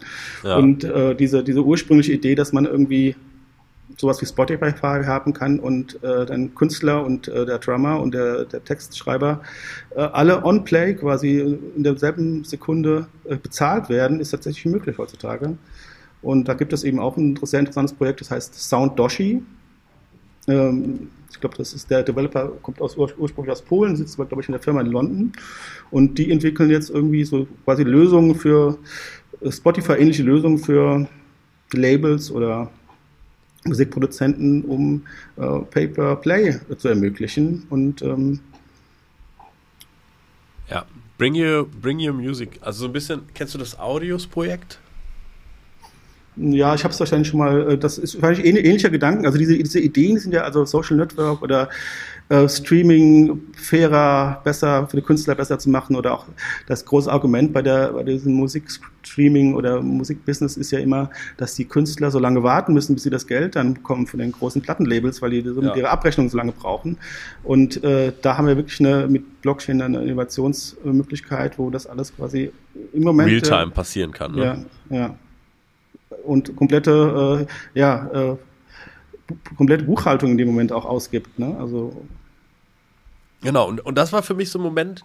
Ja. Und äh, diese, diese ursprüngliche Idee, dass man irgendwie sowas wie Spotify haben kann und äh, dann Künstler und äh, der Drummer und der, der Textschreiber äh, alle on-play quasi in derselben Sekunde äh, bezahlt werden, ist tatsächlich möglich heutzutage. Und da gibt es eben auch ein sehr interessantes Projekt, das heißt Sound Doshi. Ähm, ich glaube, das ist der Developer, kommt aus, ursprünglich aus Polen, sitzt aber, glaube ich, in der Firma in London. Und die entwickeln jetzt irgendwie so quasi Lösungen für äh, Spotify-ähnliche Lösungen für Labels oder Musikproduzenten, um äh, Pay-per-Play zu ermöglichen. Und ähm, ja, Bring Your, Bring Your Music. Also so ein bisschen, kennst du das Audios-Projekt? Ja, ich habe es wahrscheinlich schon mal, äh, das ist wahrscheinlich ähnlicher Gedanken. Also diese, diese Ideen sind ja also Social Network oder äh, Streaming fairer, besser für die Künstler besser zu machen oder auch das große Argument bei der bei diesem Musikstreaming oder Musikbusiness ist ja immer, dass die Künstler so lange warten müssen, bis sie das Geld dann bekommen von den großen Plattenlabels, weil die so ja. ihre Abrechnung so lange brauchen. Und äh, da haben wir wirklich eine mit Blockchain eine Innovationsmöglichkeit, wo das alles quasi im Moment Realtime passieren kann. Ne? Ja, ja. Und komplette, äh, ja, äh, komplette Buchhaltung in dem Moment auch ausgibt. Ne? Also Genau, und, und das war für mich so ein Moment,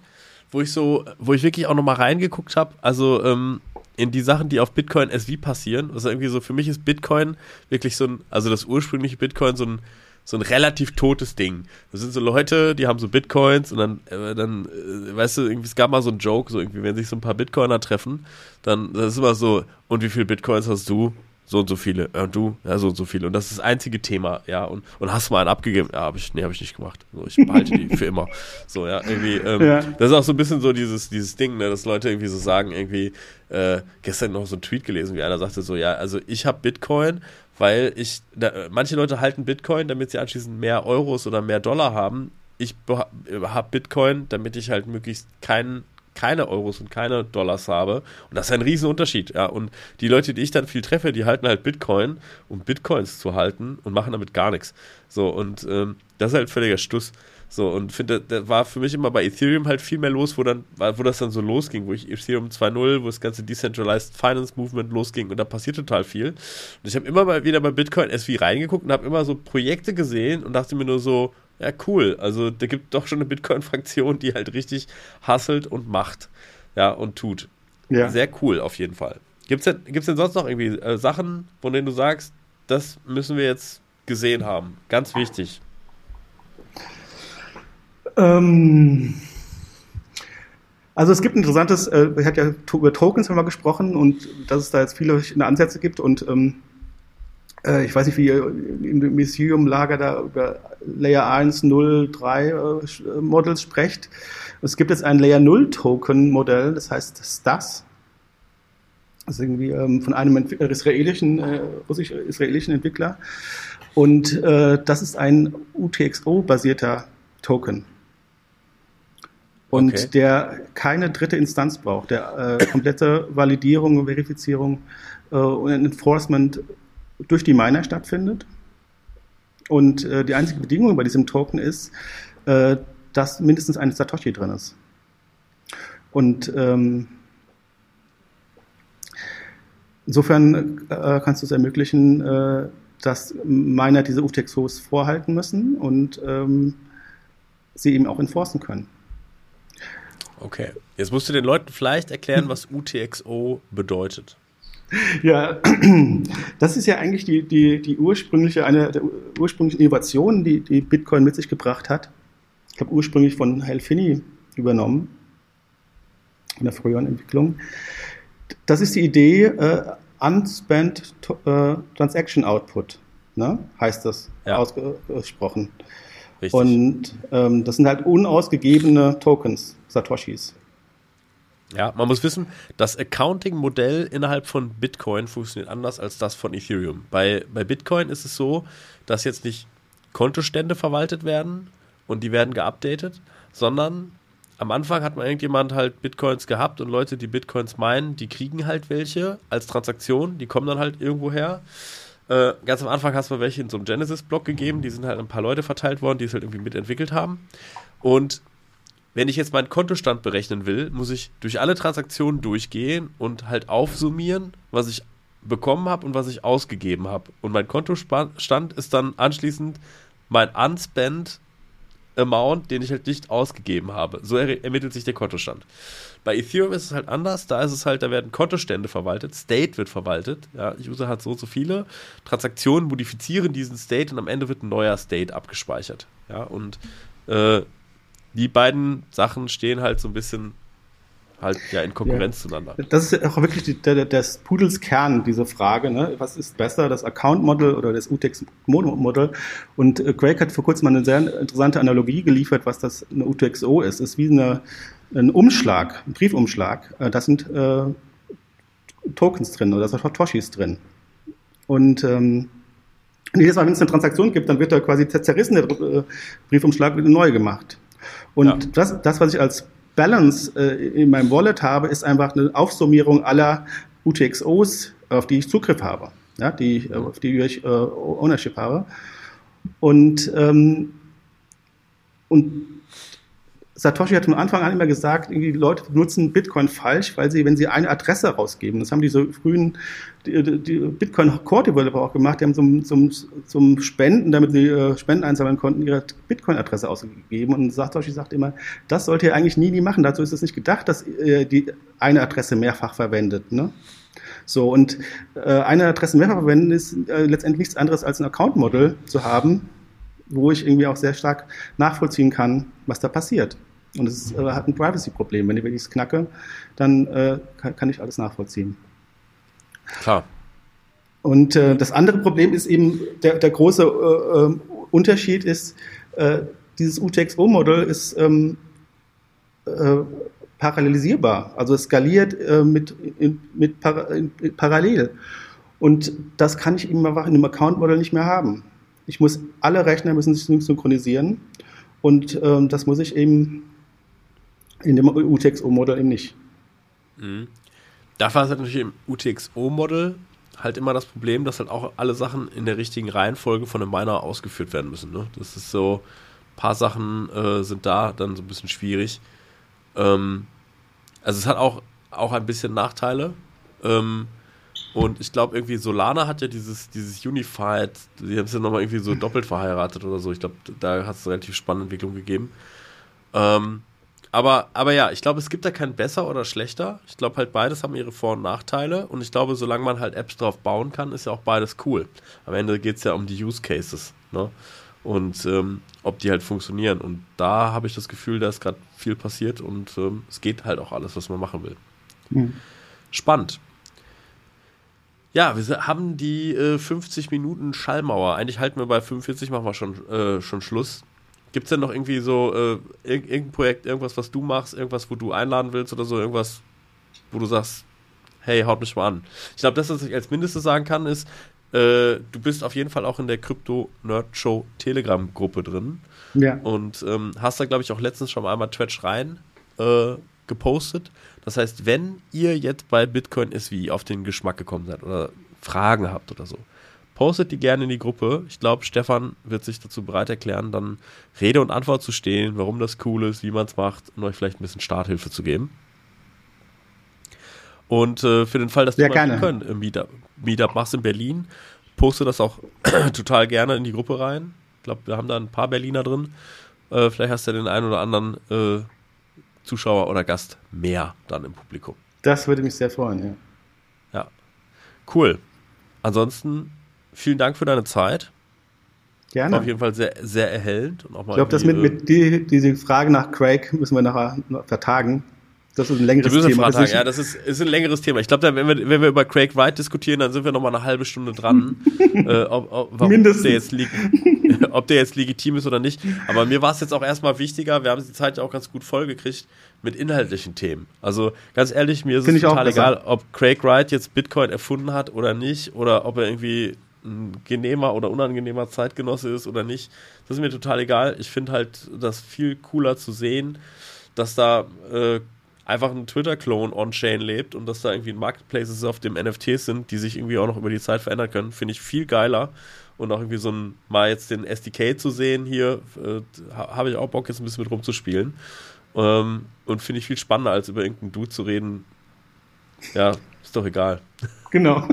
wo ich so, wo ich wirklich auch nochmal reingeguckt habe, also ähm, in die Sachen, die auf Bitcoin SV passieren. Also irgendwie so, für mich ist Bitcoin wirklich so ein, also das ursprüngliche Bitcoin so ein, so ein relativ totes Ding. Das sind so Leute, die haben so Bitcoins und dann, äh, dann, äh, weißt du, irgendwie, es gab mal so einen Joke, so irgendwie, wenn sich so ein paar Bitcoiner treffen, dann, das ist immer so, und wie viele Bitcoins hast du? So und so viele, äh, du, ja, so und so viele. Und das ist das einzige Thema, ja. Und, und hast du mal einen abgegeben? Ja, habe ich, nee, habe ich nicht gemacht. So, ich behalte die für immer. So, ja, irgendwie, ähm, ja. das ist auch so ein bisschen so dieses, dieses Ding, ne, dass Leute irgendwie so sagen, irgendwie, äh, gestern noch so ein Tweet gelesen, wie einer sagte so, ja, also ich habe Bitcoin, weil ich, da, manche Leute halten Bitcoin, damit sie anschließend mehr Euros oder mehr Dollar haben. Ich habe Bitcoin, damit ich halt möglichst keinen keine Euros und keine Dollars habe. Und das ist ein Riesenunterschied. Ja. Und die Leute, die ich dann viel treffe, die halten halt Bitcoin, um Bitcoins zu halten und machen damit gar nichts. So, und ähm, das ist halt völliger Stuss. So, und finde, da war für mich immer bei Ethereum halt viel mehr los, wo dann, wo das dann so losging, wo ich Ethereum 2.0, wo das ganze Decentralized Finance Movement losging und da passiert total viel. Und ich habe immer mal wieder bei Bitcoin SV reingeguckt und habe immer so Projekte gesehen und dachte mir nur so, ja, cool. Also da gibt doch schon eine Bitcoin-Fraktion, die halt richtig hasselt und macht. Ja, und tut. Ja. Sehr cool, auf jeden Fall. Gibt es denn, gibt's denn sonst noch irgendwie äh, Sachen, von denen du sagst, das müssen wir jetzt gesehen haben? Ganz wichtig. Ähm, also es gibt ein interessantes, äh, ich hatte ja über Tokens haben wir gesprochen und dass es da jetzt viele Ansätze gibt und ähm, äh, ich weiß nicht, wie ihr im Museum-Lager da über Layer 1, 0, 3 äh, Models sprecht. Es gibt jetzt ein Layer 0 Token Modell, das heißt STAS. Das ist irgendwie ähm, von einem israelischen, äh, russisch-israelischen Entwickler. Und äh, das ist ein UTXO-basierter Token. Und okay. der keine dritte Instanz braucht, der äh, komplette Validierung, Verifizierung äh, und Enforcement durch die Miner stattfindet. Und äh, die einzige Bedingung bei diesem Token ist, äh, dass mindestens eine Satoshi drin ist. Und ähm, insofern äh, kannst du es ermöglichen, äh, dass Miner diese UTXOs vorhalten müssen und ähm, sie eben auch enforcen können. Okay, jetzt musst du den Leuten vielleicht erklären, was UTXO bedeutet. Ja, das ist ja eigentlich die, die, die ursprüngliche, eine der ursprünglichen Innovationen, die, die Bitcoin mit sich gebracht hat. Ich habe ursprünglich von Hal Finney übernommen, in der früheren Entwicklung. Das ist die Idee, äh, Unspent äh, Transaction Output, ne? heißt das ja. ausgesprochen. Richtig. Und ähm, das sind halt unausgegebene Tokens, Satoshis. Ja, man muss wissen, das Accounting-Modell innerhalb von Bitcoin funktioniert anders als das von Ethereum. Bei, bei Bitcoin ist es so, dass jetzt nicht Kontostände verwaltet werden und die werden geupdatet, sondern am Anfang hat man irgendjemand halt Bitcoins gehabt und Leute, die Bitcoins meinen, die kriegen halt welche als Transaktion, die kommen dann halt irgendwo her. Äh, ganz am Anfang hast du welche in so einem Genesis-Block gegeben, die sind halt ein paar Leute verteilt worden, die es halt irgendwie mitentwickelt haben. Und wenn ich jetzt meinen Kontostand berechnen will, muss ich durch alle Transaktionen durchgehen und halt aufsummieren, was ich bekommen habe und was ich ausgegeben habe. Und mein Kontostand ist dann anschließend mein Unspent Amount, den ich halt nicht ausgegeben habe. So ermittelt sich der Kontostand. Bei Ethereum ist es halt anders. Da ist es halt, da werden Kontostände verwaltet, State wird verwaltet. Ja, User hat so und so viele Transaktionen, modifizieren diesen State und am Ende wird ein neuer State abgespeichert. Ja, und äh, die beiden Sachen stehen halt so ein bisschen halt ja in Konkurrenz ja. zueinander. Das ist auch wirklich die, der, des Pudels Kern, diese Frage. Ne? Was ist besser, das Account-Model oder das UTX-Model? Und äh, Craig hat vor kurzem eine sehr interessante Analogie geliefert, was das eine UTXO ist. Es ist wie eine, ein Umschlag, ein Briefumschlag. Äh, da sind äh, Tokens drin oder Satoshis drin. Und ähm, jedes Mal, wenn es eine Transaktion gibt, dann wird da quasi zerrissen, der äh, Briefumschlag wird neu gemacht. Und ja. das, das, was ich als Balance äh, in meinem Wallet habe, ist einfach eine Aufsummierung aller UTXOs, auf die ich Zugriff habe, ja, die, auf die ich äh, Ownership habe. Und, ähm, und Satoshi hat von Anfang an immer gesagt, die Leute nutzen Bitcoin falsch, weil sie, wenn sie eine Adresse rausgeben, das haben diese frühen die, die Bitcoin Core Developer auch gemacht, die haben zum, zum, zum Spenden, damit sie äh, Spenden einsammeln konnten, ihre Bitcoin-Adresse ausgegeben. Und Satoshi sagt immer, das sollt ihr eigentlich nie, nie machen. Dazu ist es nicht gedacht, dass ihr die eine Adresse mehrfach verwendet. Ne? So, und äh, eine Adresse mehrfach verwenden ist äh, letztendlich nichts anderes als ein Account-Model zu haben, wo ich irgendwie auch sehr stark nachvollziehen kann, was da passiert. Und es äh, hat ein Privacy-Problem. Wenn ich es knacke, dann äh, kann, kann, ich alles nachvollziehen. Klar. Und äh, das andere Problem ist eben, der, der große äh, ähm, Unterschied ist, äh, dieses UTXO-Modell ist ähm, äh, parallelisierbar, also skaliert mit, in, mit para, in, parallel. Und das kann ich eben einfach in einem Account-Modell nicht mehr haben. Ich muss, alle Rechner müssen sich synchronisieren und ähm, das muss ich eben in dem UTXO-Modell eben nicht. Mhm. Dafür ist natürlich im UTXO-Modell halt immer das Problem, dass halt auch alle Sachen in der richtigen Reihenfolge von einem Miner ausgeführt werden müssen. Ne? Das ist so, ein paar Sachen äh, sind da dann so ein bisschen schwierig. Ähm, also es hat auch, auch ein bisschen Nachteile. Ähm, und ich glaube, irgendwie Solana hat ja dieses, dieses Unified, die haben es ja nochmal irgendwie so doppelt verheiratet oder so. Ich glaube, da hat es relativ spannende Entwicklung gegeben. Ähm, aber, aber ja, ich glaube, es gibt da kein besser oder schlechter. Ich glaube halt, beides haben ihre Vor- und Nachteile. Und ich glaube, solange man halt Apps drauf bauen kann, ist ja auch beides cool. Am Ende geht es ja um die Use Cases. Ne? Und ähm, ob die halt funktionieren. Und da habe ich das Gefühl, da ist gerade viel passiert und ähm, es geht halt auch alles, was man machen will. Mhm. Spannend. Ja, wir haben die äh, 50 Minuten Schallmauer. Eigentlich halten wir bei 45, machen wir schon, äh, schon Schluss. Gibt es denn noch irgendwie so äh, irgendein Projekt, irgendwas, was du machst, irgendwas, wo du einladen willst oder so, irgendwas, wo du sagst, hey, haut mich mal an. Ich glaube, das, was ich als Mindestes sagen kann, ist, äh, du bist auf jeden Fall auch in der Crypto-Nerd-Show Telegram-Gruppe drin. Ja. Und ähm, hast da, glaube ich, auch letztens schon mal einmal Twitch rein äh, gepostet. Das heißt, wenn ihr jetzt bei Bitcoin SW auf den Geschmack gekommen seid oder Fragen habt oder so, postet die gerne in die Gruppe. Ich glaube, Stefan wird sich dazu bereit erklären, dann Rede und Antwort zu stehen, warum das cool ist, wie man es macht und euch vielleicht ein bisschen Starthilfe zu geben. Und äh, für den Fall, dass du ja, mal Köln im Meetup, Meetup machst in Berlin, poste das auch total gerne in die Gruppe rein. Ich glaube, wir haben da ein paar Berliner drin. Äh, vielleicht hast du ja den einen oder anderen äh, Zuschauer oder Gast mehr dann im Publikum. Das würde mich sehr freuen, ja. Ja. Cool. Ansonsten vielen Dank für deine Zeit. Gerne. War auf jeden Fall sehr, sehr erhellend. Und auch mal ich glaube, das mit, mit die, diese Frage nach Craig müssen wir nachher vertagen. Das ist ein längeres Thema. Das ist, ja, das ist, ist ein längeres Thema. Ich glaube, wenn wir, wenn wir über Craig Wright diskutieren, dann sind wir noch mal eine halbe Stunde dran, äh, ob, ob, warum Mindestens. Der jetzt ob der jetzt legitim ist oder nicht. Aber mir war es jetzt auch erstmal wichtiger, wir haben die Zeit ja auch ganz gut vollgekriegt mit inhaltlichen Themen. Also ganz ehrlich, mir ist Find es total egal, ob Craig Wright jetzt Bitcoin erfunden hat oder nicht, oder ob er irgendwie ein genehmer oder unangenehmer Zeitgenosse ist oder nicht. Das ist mir total egal. Ich finde halt das viel cooler zu sehen, dass da äh, einfach ein Twitter-Clone on-Chain lebt und dass da irgendwie Marketplaces auf dem NFTs sind, die sich irgendwie auch noch über die Zeit verändern können, finde ich viel geiler. Und auch irgendwie so ein, mal jetzt den SDK zu sehen hier, äh, habe ich auch Bock, jetzt ein bisschen mit rumzuspielen. Ähm, und finde ich viel spannender, als über irgendeinen Dude zu reden. Ja, ist doch egal. Genau.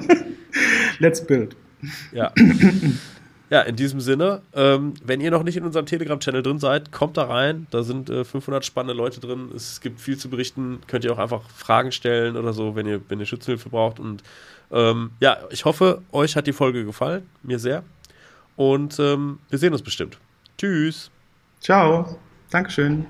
Let's build. Ja. Ja, in diesem Sinne, ähm, wenn ihr noch nicht in unserem Telegram-Channel drin seid, kommt da rein. Da sind äh, 500 spannende Leute drin. Es gibt viel zu berichten. Könnt ihr auch einfach Fragen stellen oder so, wenn ihr, wenn ihr Schützenhilfe braucht. Und ähm, ja, ich hoffe, euch hat die Folge gefallen. Mir sehr. Und ähm, wir sehen uns bestimmt. Tschüss. Ciao. Dankeschön.